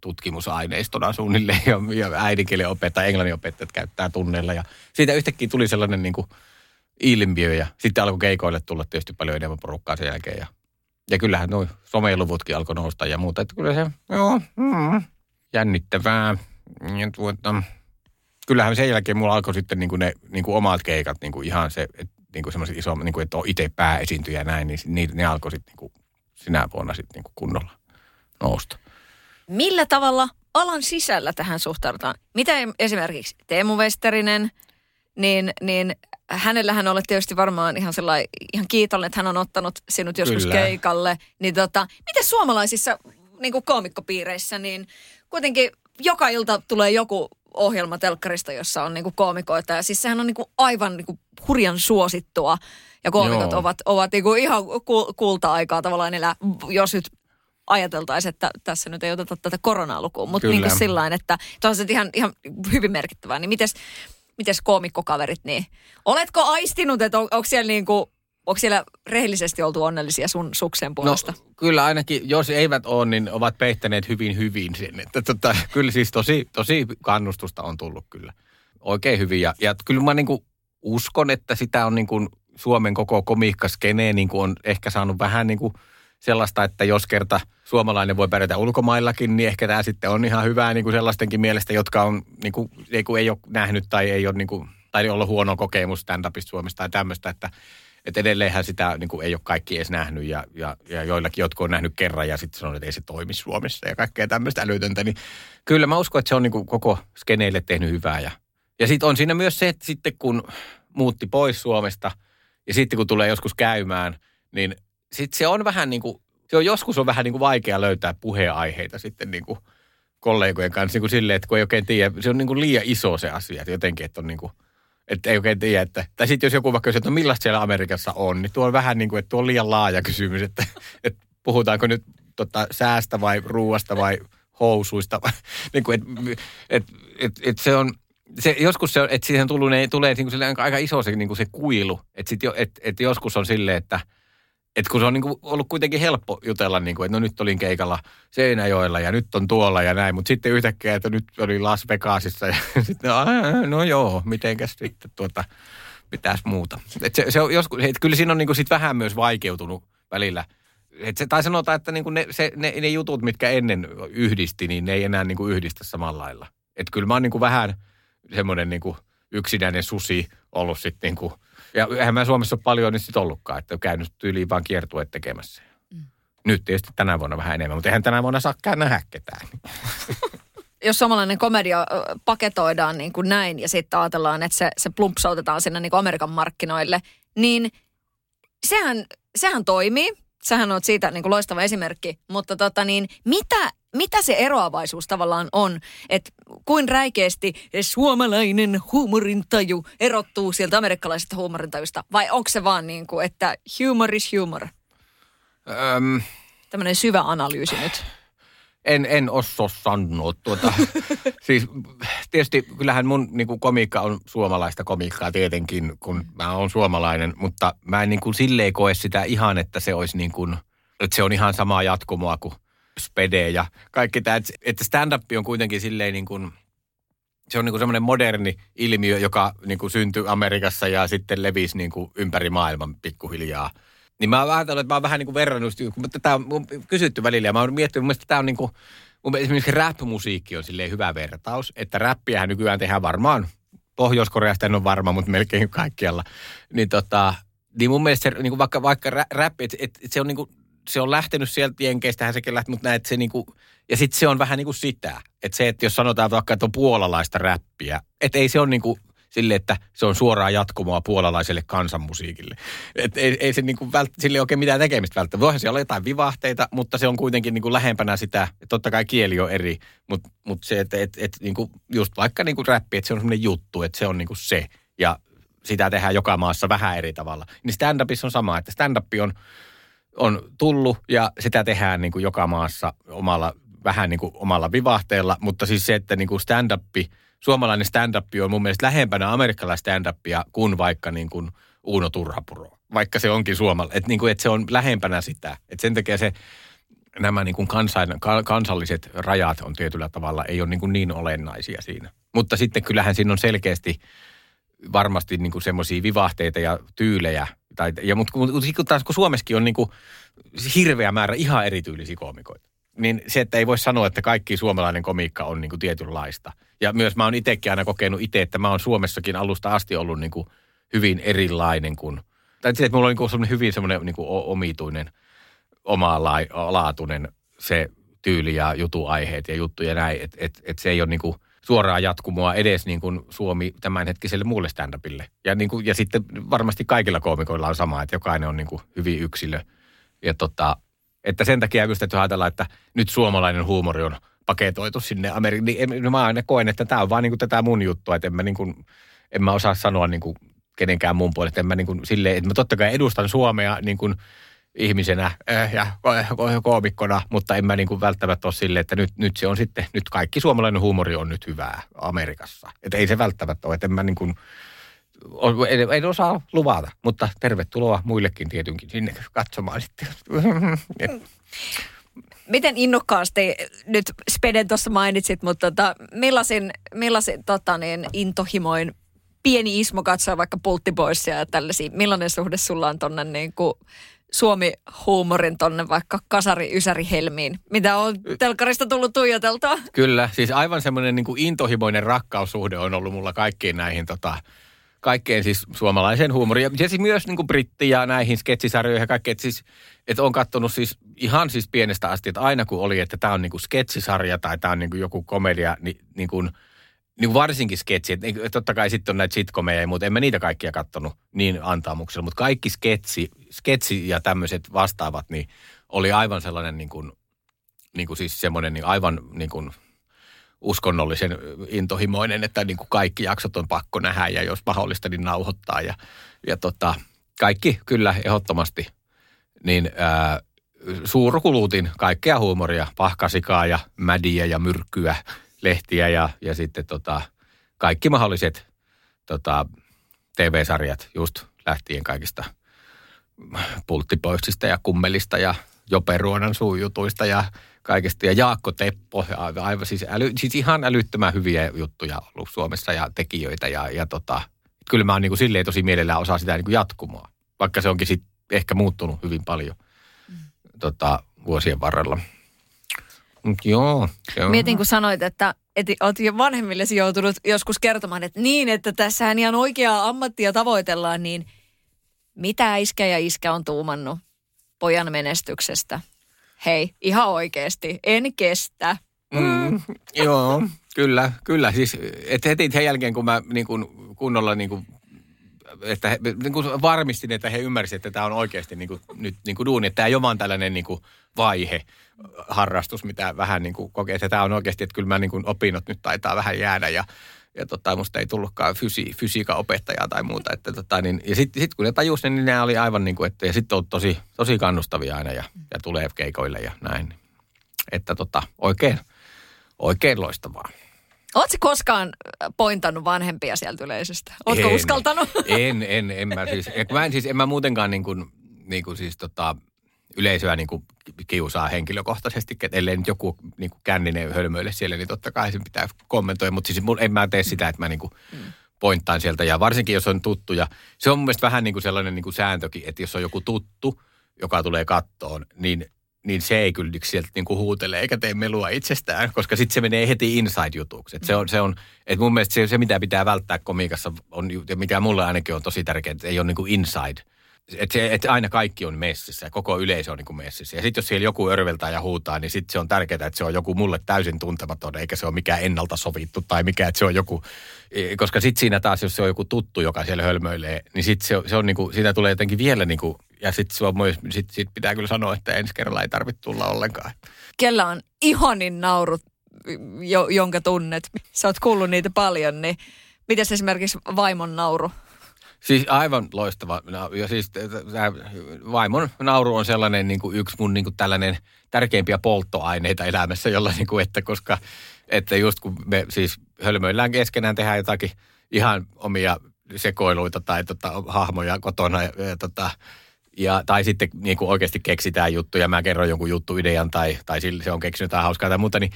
S3: tutkimusaineistona suunnilleen ja, ja äidinkielen opettajat, englannin opettajat käyttää tunneilla. Ja siitä yhtäkkiä tuli sellainen niin kuin ilmiö ja sitten alkoi keikoille tulla tietysti paljon enemmän porukkaa sen jälkeen. Ja ja kyllähän nuo someluvutkin alkoi nousta ja muuta. Että kyllä se, joo, mm, jännittävää. Ja tuota, kyllähän sen jälkeen mulla alkoi sitten niin kuin ne niin kuin omat keikat, niin kuin ihan se, että niin kuin semmoiset iso, niin kuin, että on itse pääesiintyjä ja näin, niin ne, ne alkoi sitten niin kuin sinä vuonna sitten niin kuin kunnolla nousta.
S2: Millä tavalla alan sisällä tähän suhtaudutaan? Mitä esimerkiksi Teemu Westerinen, niin, niin hänellähän olet tietysti varmaan ihan sellainen, ihan kiitollinen, että hän on ottanut sinut joskus
S3: Kyllä.
S2: keikalle. Niin tota, miten suomalaisissa niin kuin koomikkopiireissä, niin kuitenkin joka ilta tulee joku ohjelma telkkarista, jossa on niin kuin koomikoita. Ja siis sehän on niin kuin aivan niin kuin hurjan suosittua. Ja koomikot
S3: Joo.
S2: ovat, ovat niin kuin ihan ku- kulta-aikaa tavallaan elää, jos nyt ajateltaisiin, että tässä nyt ei oteta tätä koronaa lukuun, mutta niin kuin sillain, että on se ihan, ihan hyvin merkittävää. Niin mites, mites koomikkokaverit, niin oletko aistinut, että on, onko siellä niin kuin, onko siellä rehellisesti oltu onnellisia sun suksen puolesta?
S3: No kyllä ainakin, jos eivät ole, niin ovat peittäneet hyvin hyvin sen. Että tota, kyllä siis tosi, tosi kannustusta on tullut kyllä. Oikein hyvin. Ja, ja kyllä mä niin kuin uskon, että sitä on niin kuin Suomen koko komiikkaskeneen niin on ehkä saanut vähän niin kuin sellaista, että jos kerta suomalainen voi pärjätä ulkomaillakin, niin ehkä tämä sitten on ihan hyvää niin kuin sellaistenkin mielestä, jotka on, niin kuin, ei, kun ei ole nähnyt tai ei ole niin kuin, tai ollut huono kokemus stand-upista Suomesta tai tämmöistä, että että edelleenhän sitä niin kuin ei ole kaikki edes nähnyt ja, ja, ja joillakin jotkut on nähnyt kerran ja sitten sanoo, että ei se toimi Suomessa ja kaikkea tämmöistä älytöntä. Niin kyllä mä uskon, että se on niin kuin koko skeneille tehnyt hyvää. Ja, ja sitten on siinä myös se, että sitten kun muutti pois Suomesta ja sitten kun tulee joskus käymään, niin sitten se on vähän niin kuin, se on joskus on vähän niin kuin vaikea löytää puheenaiheita sitten niin kuin kollegojen kanssa niin kuin silleen, että kun ei oikein tiedä, se on niin kuin liian iso se asia, että jotenkin, että on niin kuin, että ei oikein tiedä, että, tai sitten jos joku vaikka kysyy, että no millaista siellä Amerikassa on, niin tuo on vähän niin kuin, että tuo on liian laaja kysymys, että, että puhutaanko nyt tota, säästä vai ruuasta vai housuista, [laughs] niin kuin, että et, et, et se on, se, joskus se on, että siihen tullut, ne, tulee niin kuin silleen aika iso se, niin kuin se kuilu, että, sit jo, että, että joskus on silleen, että, että kun se on niin kuin ollut kuitenkin helppo jutella, niin kuin, että no nyt olin keikalla Seinäjoella ja nyt on tuolla ja näin, mutta sitten yhtäkkiä, että nyt oli Las Vegasissa ja [laughs] sitten "Aa, no joo, mitenkäs sitten tuota, pitäisi muuta. Et se, se on joskus, et kyllä siinä on niin kuin sit vähän myös vaikeutunut välillä. Et se, tai sanotaan, että niin kuin ne, se, ne, ne, jutut, mitkä ennen yhdisti, niin ne ei enää niin kuin yhdistä samalla lailla. Että kyllä mä oon niin kuin vähän semmoinen niin kuin yksinäinen susi ollut sitten niin kuin, ja eihän mä Suomessa ole paljon nyt sitten ollutkaan, että on käynyt tyyliin vaan kiertueet tekemässä. Mm. Nyt tietysti tänä vuonna vähän enemmän, mutta eihän tänä vuonna saakkaan nähdä ketään. [laughs]
S2: jos suomalainen komedia paketoidaan niin kuin näin ja sitten ajatellaan, että se, se plumpsautetaan sinne niin kuin Amerikan markkinoille, niin sehän, sehän toimii. Sähän on siitä niin kuin loistava esimerkki, mutta tota niin, mitä, mitä se eroavaisuus tavallaan on, että kuin räikeästi suomalainen huumorintaju erottuu sieltä amerikkalaisesta huumorintajusta, vai onko se vaan niin kuin, että humor is humor?
S3: Öm,
S2: Tämmöinen syvä analyysi nyt.
S3: en, en osaa sanoa tuota. [laughs] siis tietysti kyllähän mun niin kuin, komiikka on suomalaista komiikkaa tietenkin, kun mä oon suomalainen, mutta mä en niin kuin, silleen koe sitä ihan, että se olisi niin kuin, että se on ihan samaa jatkumoa kuin spede ja kaikki tämä. Että- stand-up on kuitenkin silleen niin kuin, se on niin kuin semmoinen moderni ilmiö, joka niin kuin syntyi Amerikassa ja sitten levisi niin kuin ympäri maailman pikkuhiljaa. Niin mä oon ajatellut, että mä oon vähän niin kuin verrannut, kun tätä on kysytty välillä ja mä oon miettinyt, mun tämä on niin kuin, mun esimerkiksi rap-musiikki on silleen hyvä vertaus, että räppiähän nykyään tehdään varmaan, Pohjois-Koreasta en ole varma, mutta melkein kaikkialla. Niin tota, niin mun mielestä se, niin kuin vaikka, vaikka rap, että et, et se on niin kuin, se on lähtenyt sieltä jenkeistähän sekin lähti, mutta näet se niinku, ja sitten se on vähän niin kuin sitä, että se, että jos sanotaan vaikka, että on puolalaista räppiä, että ei se ole niin kuin sille, että se on suoraa jatkumoa puolalaiselle kansanmusiikille. Et ei, ei se niinku vält, sille ei oikein mitään tekemistä välttämättä. Voihan siellä olla jotain vivahteita, mutta se on kuitenkin niinku lähempänä sitä, totta kai kieli on eri, mutta mut se, että et, et niinku just vaikka niinku räppi, että se on semmoinen juttu, että se on niinku se. Ja sitä tehdään joka maassa vähän eri tavalla. Niin stand-upissa on sama, että stand-up on, on tullut ja sitä tehdään niin kuin joka maassa omalla, vähän niin kuin omalla vivahteella, mutta siis se, että niin kuin stand-up, suomalainen stand-up on mun mielestä lähempänä amerikkalaista stand-upia kuin vaikka niin kuin Uno Turhapuro, vaikka se onkin suomalainen, että, niin kuin, että se on lähempänä sitä, että sen takia se nämä niin kuin kansain, ka- kansalliset rajat on tietyllä tavalla, ei ole niin, kuin niin olennaisia siinä. Mutta sitten kyllähän siinä on selkeästi varmasti niin semmoisia vivahteita ja tyylejä. Tai, ja, mutta kun, kun taas kun Suomessakin on niin kuin hirveä määrä ihan erityylisiä koomikoita, niin se, että ei voi sanoa, että kaikki suomalainen komiikka on niin kuin tietynlaista. Ja myös mä oon itsekin aina kokenut itse, että mä oon Suomessakin alusta asti ollut niin kuin hyvin erilainen kuin, tai se, että mulla on niin kuin hyvin semmoinen niin kuin omituinen, omalaatuinen se tyyli ja jutuaiheet ja juttu ja näin. Että et, et se ei ole niin kuin, suoraa jatkumoa edes niin kuin Suomi tämänhetkiselle muulle stand-upille. Ja, niin kuin, ja sitten varmasti kaikilla koomikoilla on sama, että jokainen on niin kuin hyvin yksilö. Ja tota, että sen takia just, että ajatellaan, että nyt suomalainen huumori on paketoitu sinne Amerikkaan, niin mä aina koen, että tämä on vaan niin kuin tätä mun juttua, että en mä, niin kuin, en mä osaa sanoa niin kuin kenenkään mun puolesta. En mä niin kuin silleen, että mä totta kai edustan Suomea niin kuin ihmisenä äh, ja koomikkona, mutta en mä niin kuin välttämättä ole silleen, että nyt, nyt se on sitten, nyt kaikki suomalainen huumori on nyt hyvää Amerikassa. Että ei se välttämättä ole, että en mä niin kuin, en, en osaa luvata, mutta tervetuloa muillekin tietenkin sinne katsomaan sitten. [laughs]
S2: Miten innokkaasti nyt Speden tuossa mainitsit, mutta tota, millaisin, millaisin tota niin, intohimoin pieni Ismo katsoo vaikka pulttipoissia ja tällaisia. Millainen suhde sulla on tonne niin kuin Suomi-huumorin tonne vaikka kasari ysäri helmiin, mitä on telkarista tullut tuijoteltua?
S3: Kyllä, siis aivan semmoinen niin kuin intohimoinen rakkaussuhde on ollut mulla kaikkiin näihin tota, kaikkeen siis suomalaiseen huumoriin. Ja siis myös niin kuin britti ja näihin sketsisarjoihin ja kaikkeen. Että siis, että on katsonut siis ihan siis pienestä asti, että aina kun oli, että tämä on niin kuin sketsisarja tai tämä on niin kuin joku komedia, niin, niin kuin, niin varsinkin sketsi. Että niin totta kai sitten on näitä sitkomeja, mutta en mä niitä kaikkia katsonut niin antaamuksella. Mutta kaikki sketsi, sketsi ja tämmöiset vastaavat, niin oli aivan sellainen niin kuin, niin kuin siis semmoinen niin aivan niin kuin – uskonnollisen intohimoinen, että niin kuin kaikki jaksot on pakko nähdä ja jos mahdollista, niin nauhoittaa. Ja, ja tota, kaikki kyllä ehdottomasti. Niin ää, suurkulutin kaikkea huumoria, pahkasikaa ja mädiä ja myrkkyä, lehtiä ja, ja sitten tota, kaikki mahdolliset tota, TV-sarjat just lähtien kaikista pulttipoistista ja kummelista ja joperuonan suujutuista ja kaikesta. Ja Jaakko Teppo, aivan siis, äly, siis ihan älyttömän hyviä juttuja ollut Suomessa ja tekijöitä. Ja, ja tota, kyllä mä oon niin kuin silleen tosi mielellään osaa sitä niin kuin jatkumoa, vaikka se onkin sit ehkä muuttunut hyvin paljon mm. tota, vuosien varrella. Joo.
S2: On. Mietin, kun sanoit, että, että olet jo vanhemmillesi joutunut joskus kertomaan, että niin, että tässä ihan oikeaa ammattia tavoitellaan, niin mitä iskä ja iskä on tuumannut pojan menestyksestä? hei, ihan oikeasti, en kestä. Mm.
S3: Mm, joo, kyllä, kyllä. Siis, et heti sen jälkeen, kun mä niin kun, kunnolla niin kun, että he, niin kun varmistin, että he ymmärsivät, että tämä on oikeasti niin kun, nyt niin kun duuni. Että tämä ei ole vaan tällainen niin kun, vaihe, harrastus, mitä vähän niin kuin kokee. Tämä on oikeasti, että kyllä mä niin kun, opinnot nyt taitaa vähän jäädä ja ja tota, musta ei tullutkaan fysi, fysiikan opettajaa tai muuta. Että tota, niin, ja sitten sit kun ne tajusivat, niin ne oli aivan niin kuin, että ja sitten on tosi, tosi kannustavia aina ja, ja tulee keikoille ja näin. Että tota, oikein, oikein loistavaa.
S2: Oletko koskaan pointannut vanhempia sieltä yleisöstä? Oletko
S3: en,
S2: uskaltanut?
S3: En, en, en mä siis, mä en siis, en mä muutenkaan niin kuin, niin kuin siis tota, yleisöä niin kuin kiusaa henkilökohtaisesti, ellei nyt joku niin kuin känninen hölmöille siellä, niin totta kai sen pitää kommentoida, mutta siis en mä tee sitä, että mä niin kuin pointtaan sieltä ja varsinkin jos on tuttu ja se on mun mielestä vähän niin kuin sellainen niin kuin sääntökin, että jos on joku tuttu, joka tulee kattoon, niin niin se ei kyllä sieltä niin kuin huutele eikä tee melua itsestään, koska sitten se menee heti inside-jutuksi. Et se on, se on, et mun mielestä se, se, mitä pitää välttää komiikassa, on, ja mikä mulle ainakin on tosi tärkeää, että ei ole niin kuin inside – että et aina kaikki on messissä ja koko yleisö on niin kuin messissä. Ja sitten jos siellä joku örveltää ja huutaa, niin sitten se on tärkeää, että se on joku mulle täysin tuntematon, eikä se ole mikään ennalta sovittu tai mikä, että se on joku, e, koska sitten siinä taas, jos se on joku tuttu, joka siellä hölmöilee, niin sitten se, se on niin kuin, siitä tulee jotenkin vielä niin kuin, ja sitten se on myös, sit, sit pitää kyllä sanoa, että ensi kerralla ei tarvitse tulla ollenkaan.
S2: Kellä on ihanin naurut, jo, jonka tunnet? Sä oot kuullut niitä paljon, niin miten esimerkiksi vaimon nauru?
S3: Siis aivan loistava. Ja siis tämä vaimon nauru on sellainen niin kuin yksi mun niin kuin tällainen tärkeimpiä polttoaineita elämässä, jolla niin kuin, että koska että just kun me siis hölmöillään keskenään, tehdään jotakin ihan omia sekoiluita tai tota, hahmoja kotona ja, ja tota, ja, tai sitten niin kuin oikeasti keksitään juttuja, mä kerron jonkun juttuidean tai, tai sille, se on keksinyt jotain hauskaa tai muuta, niin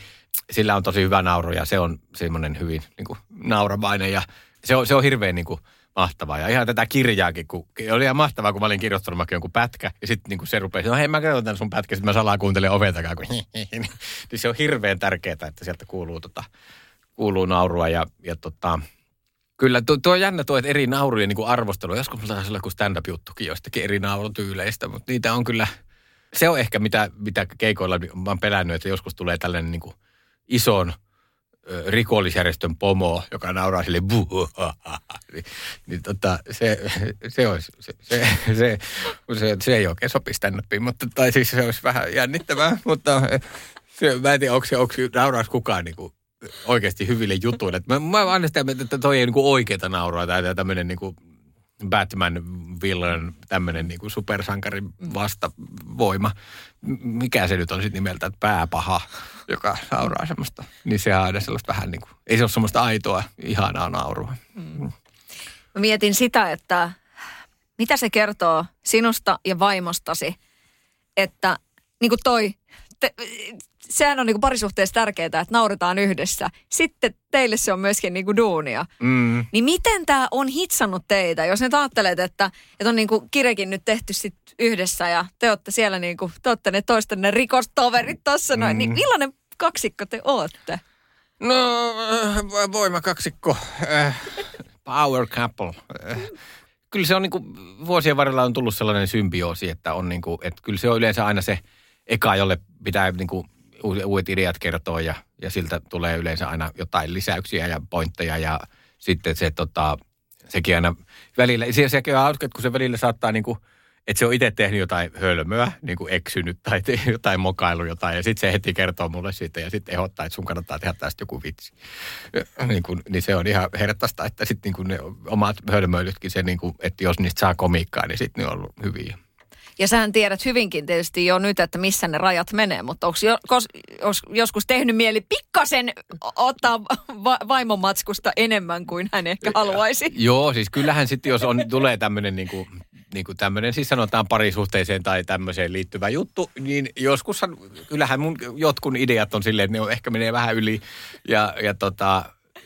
S3: sillä on tosi hyvä nauru ja se on semmoinen hyvin niin kuin, nauramainen ja se on, se on hirveän niin kuin, mahtavaa. Ja ihan tätä kirjaakin, kun oli ihan mahtavaa, kun mä olin kirjoittanut vaikka jonkun pätkä, ja sitten niin se rupesi, no hei mä kerron tämän sun pätkä, sitten mä salaa kuuntelen oven takaa, kun [laughs] niin se on hirveän tärkeää, että sieltä kuuluu, tota, kuuluu naurua ja, ja tota, Kyllä, tuo, tuo on jännä tuo, että eri naurujen niin arvostelu. Joskus mulla taisi olla joku stand-up-juttukin jostakin eri naurutyyleistä, mutta niitä on kyllä, se on ehkä mitä, mitä keikoilla mä oon pelännyt, että joskus tulee tällainen niin kuin ison rikollisjärjestön pomo, joka nauraa sille niin, niin tota, se, [laughs] se, olisi, se, se, se, se, se ei oikein sopi stand mutta tai siis se olisi vähän jännittävää, mutta se, mä en tiedä, onko se, onko nauraisi kukaan niin kuin, oikeasti hyville jutuille. Mä, mä aina sitä, että toi ei niin oikeita nauraa tai tämmöinen niin Batman villain tämmöinen niin supersankarin vastavoima. Mikä se nyt on sitten nimeltä, että pääpaha, joka nauraa semmoista. Niin se on aina sellaista vähän niin kuin, ei se ole semmoista aitoa, ihanaa naurua. Mm.
S2: Mä mietin sitä, että mitä se kertoo sinusta ja vaimostasi, että niin kuin toi, te, sehän on niin kuin parisuhteessa tärkeää, että nauretaan yhdessä. Sitten teille se on myöskin niin kuin duunia. Mm. Niin miten tämä on hitsannut teitä, jos nyt ajattelet, että, että on niin kuin kirekin nyt tehty sit yhdessä ja te olette siellä niin kuin, te olette ne toistenne rikostoverit tuossa noin, niin mm. niin millainen kaksikko te ootte?
S3: No, voimakaksikko. Äh, power couple. Äh, kyllä se on niin kuin, vuosien varrella on tullut sellainen symbioosi, että on niin kuin, että kyllä se on yleensä aina se eka, jolle pitää niin kuin uudet ideat kertoo ja, ja siltä tulee yleensä aina jotain lisäyksiä ja pointteja ja sitten se tota, sekin aina välillä, se, sekin on hauska, kun se välillä saattaa niin kuin, että se on itse tehnyt jotain hölmöä, niin kuin eksynyt tai te, jotain mokailu jotain, ja sitten se heti kertoo mulle siitä, ja sitten ehdottaa, että sun kannattaa tehdä tästä joku vitsi. Niin, kuin, niin se on ihan hertaista, että sitten niin ne omat hölmöilytkin, se niin kuin, että jos niistä saa komiikkaa, niin sitten ne on ollut hyviä.
S2: Ja sähän tiedät hyvinkin tietysti jo nyt, että missä ne rajat menee, mutta onko jo, kos, os, joskus tehnyt mieli pikkasen ottaa va, vaimomatskusta enemmän kuin hän ehkä haluaisi?
S3: Joo, siis kyllähän sitten jos on, tulee tämmöinen niin kuin, niin kuin tämmöinen, siis sanotaan parisuhteeseen tai tämmöiseen liittyvä juttu, niin joskushan, kyllähän mun jotkun ideat on silleen, että ne on, ehkä menee vähän yli ja, ja, tota,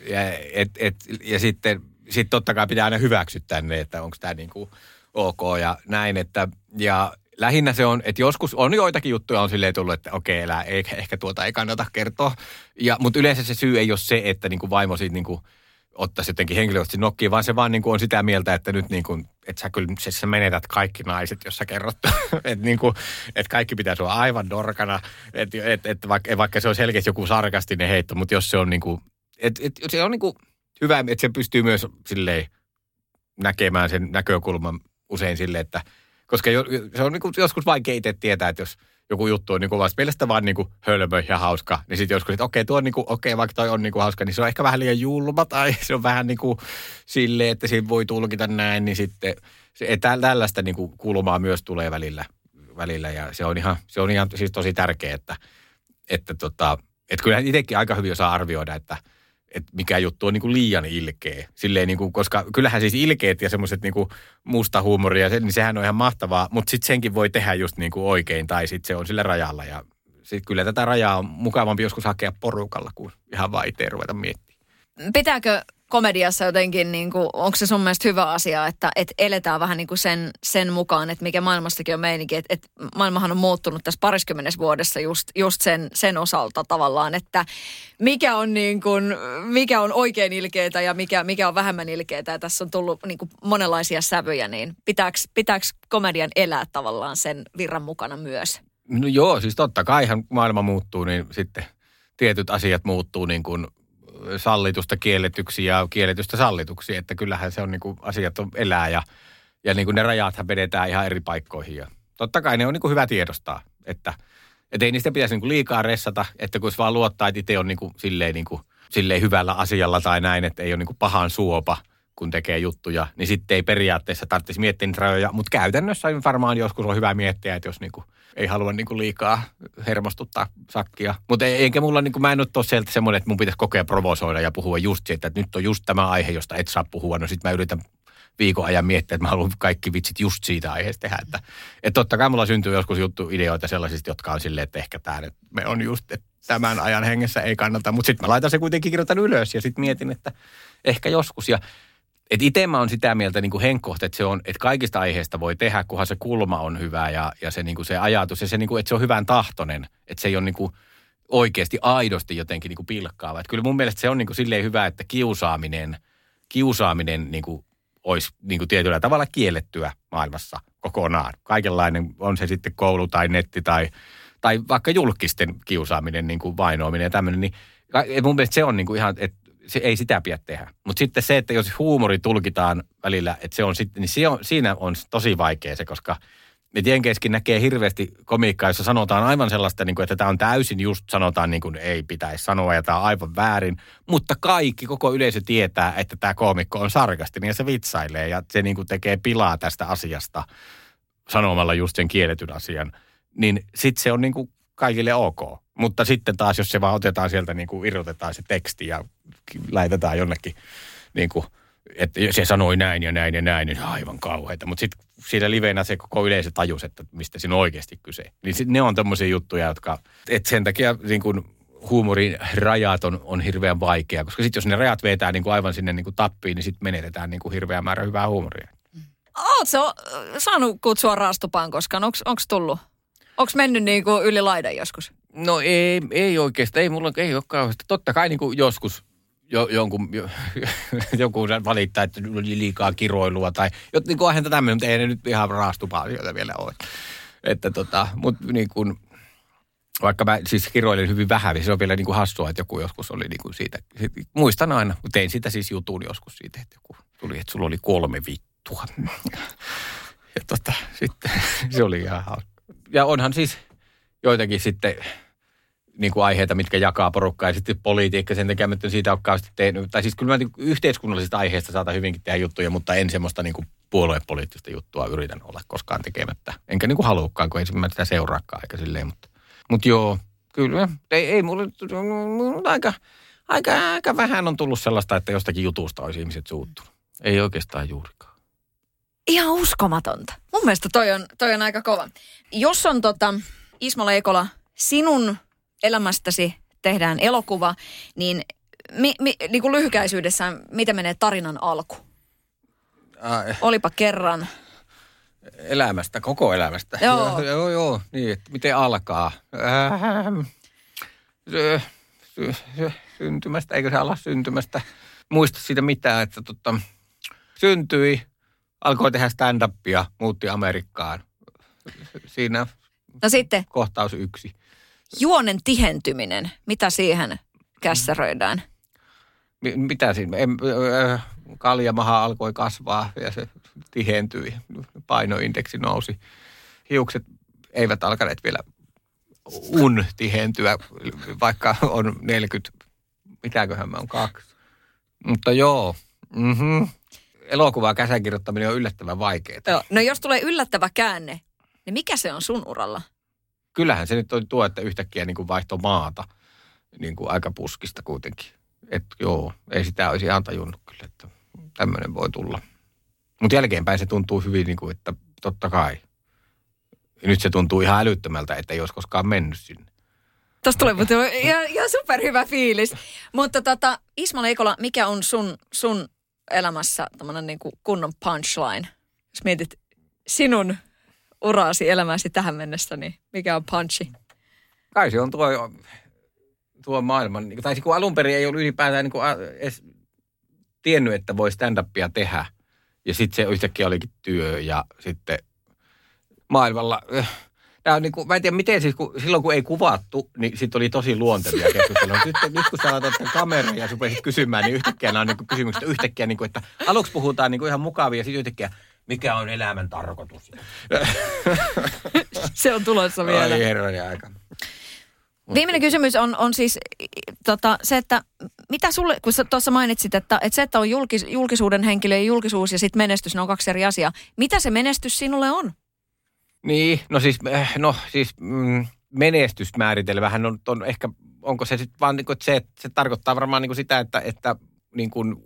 S3: ja, et, et, ja sitten sit totta kai pitää aina hyväksyttää ne, että onko tämä niin kuin – ok ja näin. Että, ja lähinnä se on, että joskus on joitakin juttuja on silleen tullut, että okei, elää, ehkä, ehkä tuota ei kannata kertoa. Ja, mutta yleensä se syy ei ole se, että niin kuin vaimo siitä niin kuin ottaisi jotenkin henkilökohtaisesti nokkiin, vaan se vaan niin kuin on sitä mieltä, että nyt niin kuin, että sä kyllä siis sä menetät kaikki naiset, jos sä kerrot, [laughs] että, niin kuin, että kaikki pitää olla aivan dorkana, että, että, että vaikka, vaikka se on selkeästi joku sarkastinen heitto, mutta jos se on niin kuin, että, että se on niin kuin hyvä, että se pystyy myös silleen näkemään sen näkökulman usein sille, että koska jo, se on niin kuin joskus vaikea itse tietää, että jos joku juttu on niin kuin mielestä vaan niin kuin hölmö ja hauska, niin sitten joskus, että okei, tuo on niin kuin, okei, vaikka toi on niin kuin hauska, niin se on ehkä vähän liian julma tai [laughs] se on vähän niin kuin silleen, että siinä voi tulkita näin, niin sitten se, tällaista niin kuin kulmaa myös tulee välillä, välillä. Ja se on ihan, se on ihan siis tosi tärkeää, että, että, tota, että kyllä itsekin aika hyvin osaa arvioida, että – että mikä juttu on niin kuin liian ilkeä. Silleen niin kuin, koska kyllähän siis ilkeet ja semmoiset niin musta huumoria, niin sehän on ihan mahtavaa, mutta sitten senkin voi tehdä just niin kuin oikein tai sitten se on sillä rajalla. Ja sitten kyllä tätä rajaa on mukavampi joskus hakea porukalla kuin ihan vaan itse ruveta miettimään.
S2: Pitääkö komediassa jotenkin, niin kuin, onko se sun mielestä hyvä asia, että, että eletään vähän niin kuin sen, sen mukaan, että mikä maailmastakin on meininki, että, että maailmahan on muuttunut tässä pariskymmenessä vuodessa just, just sen, sen osalta tavallaan, että mikä on, niin kuin, mikä on oikein ilkeitä ja mikä, mikä on vähemmän ilkeitä ja tässä on tullut niin kuin monenlaisia sävyjä, niin pitääkö, komedian elää tavallaan sen virran mukana myös?
S3: No joo, siis totta kaihan maailma muuttuu, niin sitten tietyt asiat muuttuu niin kuin sallitusta kielletyksi ja kielletystä sallituksi. Että kyllähän se on niin kuin, asiat on elää ja, ja niin kuin ne rajathan vedetään ihan eri paikkoihin. Ja totta kai ne on niin kuin hyvä tiedostaa, että, että ei niistä pitäisi niin kuin liikaa ressata, että kun vaan luottaa, että itse on niin kuin, silleen, niin kuin, silleen hyvällä asialla tai näin, että ei ole niin kuin pahan suopa, kun tekee juttuja, niin sitten ei periaatteessa tarvitsisi miettiä niitä rajoja. Mutta käytännössä varmaan joskus on hyvä miettiä, että jos niin kuin ei halua niin kuin liikaa hermostuttaa sakkia. Mutta eikä mulla, niin kuin, mä en ole sieltä semmoinen, että mun pitäisi kokea provosoida ja puhua just siitä, että nyt on just tämä aihe, josta et saa puhua. No sit mä yritän viikon ajan miettiä, että mä haluan kaikki vitsit just siitä aiheesta tehdä. Että, että totta kai mulla syntyy joskus juttu ideoita sellaisista, jotka on silleen, että ehkä tämä me on just, että tämän ajan hengessä ei kannata. Mutta sitten mä laitan se kuitenkin kirjoitan ylös ja sitten mietin, että ehkä joskus. Ja et itse mä oon sitä mieltä niin henkkohta, että, se on, että kaikista aiheista voi tehdä, kunhan se kulma on hyvä ja, ja se, niin se ajatus ja se, niin kuin, että se on hyvän tahtoinen. Että se ei ole niin kuin oikeasti aidosti jotenkin niin kuin pilkkaava. Että kyllä mun mielestä se on niin kuin silleen hyvä, että kiusaaminen, kiusaaminen niin kuin olisi niin kuin tietyllä tavalla kiellettyä maailmassa kokonaan. Kaikenlainen, on se sitten koulu tai netti tai, tai vaikka julkisten kiusaaminen, niin kuin vainoaminen ja tämmöinen, niin et mun mielestä se on niin kuin ihan, että se ei sitä pidä tehdä. Mutta sitten se, että jos huumori tulkitaan välillä, että se on sitten, niin se on, siinä on tosi vaikea se, koska et Jenkeissäkin näkee hirveästi komiikkaa, jossa sanotaan aivan sellaista, niin kuin, että tämä on täysin just sanotaan niin kuin ei pitäisi sanoa ja tämä on aivan väärin. Mutta kaikki, koko yleisö tietää, että tämä koomikko on sarkastinen ja se vitsailee ja se niin kuin tekee pilaa tästä asiasta sanomalla just sen kielletyn asian. Niin sitten se on niin kuin kaikille ok. Mutta sitten taas, jos se vaan otetaan sieltä, niin kuin irrotetaan se teksti ja laitetaan jonnekin, niin kuin, että se sanoi näin ja näin ja näin, niin aivan kauheita. Mutta sitten siinä liveenä se koko yleisö tajus, että mistä siinä on oikeasti kyse. Niin sit ne on tämmöisiä juttuja, jotka, että sen takia niin kuin huumorin rajat on, on hirveän vaikea, koska sitten jos ne rajat vetää niin kuin aivan sinne niin kuin tappiin, niin sitten menetetään niin kuin hirveän määrä hyvää huumoria.
S2: Oletko saanut kutsua raastupaan koskaan? Onko tullut? Onko mennyt niin kuin yli laidan joskus?
S3: No ei, ei oikeastaan, ei mulla ei ole kauheasti. Totta kai niin kuin joskus jo, jonkun, jo, [laughs] joku valittaa, että oli liikaa kiroilua tai niin kuin tämmöinen, mutta ei ne nyt ihan raastupaa sieltä vielä ole. Että tota, mutta niin kuin, vaikka mä siis kiroilin hyvin vähän, niin se on vielä niin kuin hassua, että joku joskus oli niin kuin siitä. Muistan aina, tein sitä siis jutun joskus siitä, että joku tuli, että sulla oli kolme vittua. Ja tota, sitten [laughs] se oli ihan hauska. Ja onhan siis joitakin sitten niin kuin aiheita, mitkä jakaa porukkaa ja sitten politiikka sen takia, että siitä ole kauheasti tehnyt. Tai siis kyllä mä niin yhteiskunnallisista aiheista saatan hyvinkin tehdä juttuja, mutta en semmoista niin kuin puoluepoliittista juttua yritän olla koskaan tekemättä. Enkä niin kuin halukkaan, kun ei mä sitä seuraakaan aika silleen, mutta, mutta joo, kyllä. Ei, ei mulle, mulle aika, aika, aika vähän on tullut sellaista, että jostakin jutusta olisi ihmiset suuttunut. Ei oikeastaan juurikaan.
S2: Ihan uskomatonta. Mun mielestä toi on, toi on aika kova. Jos on tota, Ismo Leikola, sinun elämästäsi tehdään elokuva, niin, mi, mi, niin kuin lyhykäisyydessään, miten menee tarinan alku? Ai. Olipa kerran.
S3: Elämästä, koko elämästä.
S2: Joo.
S3: Joo, joo, joo. Niin, että miten alkaa? Sy, syntymästä, eikö se ala syntymästä? Muista siitä mitään, että tota, syntyi, alkoi tehdä stand-upia, muutti Amerikkaan. Siinä
S2: no sitten.
S3: kohtaus yksi.
S2: Juonen tihentyminen, mitä siihen kässäröidään?
S3: M- mitä siinä? En, äh, kaljamaha alkoi kasvaa ja se tihentyi. Painoindeksi nousi. Hiukset eivät alkaneet vielä un tihentyä, vaikka on 40, mitäköhän mä on kaksi. Mutta joo, mm-hmm. elokuvaa käsikirjoittaminen on yllättävän vaikeaa.
S2: Joo. No jos tulee yllättävä käänne, niin mikä se on sun uralla?
S3: Kyllähän se nyt on tuo, että yhtäkkiä niin kuin vaihtoi maata niin kuin aika puskista kuitenkin. Että joo, ei sitä olisi ihan tajunnut kyllä, että tämmöinen voi tulla. Mutta jälkeenpäin se tuntuu hyvin niin kuin, että totta kai. Nyt se tuntuu ihan älyttömältä, että ei olisi koskaan mennyt sinne.
S2: Tuosta tulee mutta ihan, ihan superhyvä fiilis. Mutta tota, Ismo Leikola, mikä on sun, sun elämässä niin kunnon punchline? Jos mietit sinun uraasi elämäsi tähän mennessä, niin mikä on punchi?
S3: Kai se on tuo, tuo maailman, niin tai kun alun perin ei ollut ylipäätään niin kuin edes tiennyt, että voi stand-upia tehdä. Ja sitten se yhtäkkiä olikin työ ja sitten maailmalla... Eh, Tämä on niin kuin, mä en tiedä miten siis, kun, silloin kun ei kuvattu, niin sitten oli tosi luontevia keskusteluja. Nyt, nyt kun sä laitat kameran ja rupesit kysymään, niin yhtäkkiä nämä on niin kysymykset yhtäkkiä, niin kuin, että aluksi puhutaan niin kuin ihan mukavia ja sitten yhtäkkiä, mikä on elämän tarkoitus. [laughs]
S2: se on tulossa vielä.
S3: Ai aika.
S2: Viimeinen kysymys on, on siis tota, se, että mitä sulle, kun tuossa mainitsit, että, että se, että on julkis, julkisuuden henkilö ja julkisuus ja sitten menestys, ne on kaksi eri asiaa. Mitä se menestys sinulle on?
S3: Niin, no siis, eh, no siis mm, menestysmääritelmähän on, on ehkä, onko se sitten vaan niin kuin, että se, se tarkoittaa varmaan niin kuin sitä, että, että niin kuin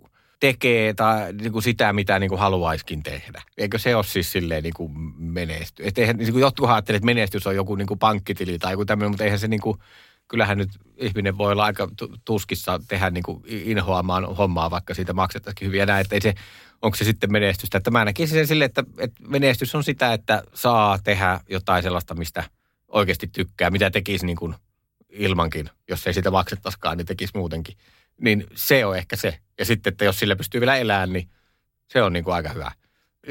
S3: tekee tai niin kuin sitä, mitä niin kuin haluaiskin tehdä. Eikö se ole siis silleen niin kuin menesty? Että eihän, niin kuin jotkut ajattelee, että menestys on joku niin kuin pankkitili tai joku tämmöinen, mutta eihän se niin kuin, kyllähän nyt ihminen voi olla aika tuskissa tehdä niin kuin inhoamaan hommaa, vaikka siitä maksettaisiin hyviä näin, että ei se, onko se sitten menestystä. Että mä näkisin sen silleen, että, että menestys on sitä, että saa tehdä jotain sellaista, mistä oikeasti tykkää, mitä tekisi niin kuin ilmankin, jos ei sitä maksettaisikaan, niin tekisi muutenkin. Niin se on ehkä se. Ja sitten, että jos sillä pystyy vielä elämään, niin se on niin kuin aika hyvä.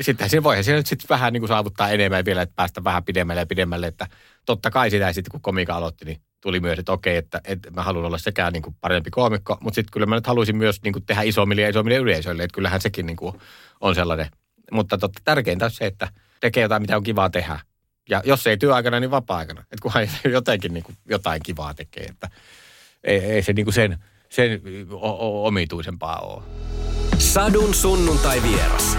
S3: Sitten siinä voihan siinä nyt sitten vähän niin kuin saavuttaa enemmän vielä, että päästä vähän pidemmälle ja pidemmälle. Että totta kai sitä sitten, kun komika aloitti, niin tuli myös, että okei, että, että mä haluan olla sekä niin kuin parempi koomikko, mutta sitten kyllä mä nyt haluaisin myös niin kuin tehdä isommille ja isommille yleisöille, että kyllähän sekin niin kuin on sellainen. Mutta totta, tärkeintä on se, että tekee jotain, mitä on kivaa tehdä. Ja jos ei työaikana, niin vapaa-aikana. Että kunhan [laughs] jotenkin niin kuin jotain kivaa tekee, että ei, ei se niin kuin sen, sen omituisempaa ole.
S1: Sadun sunnuntai vieras.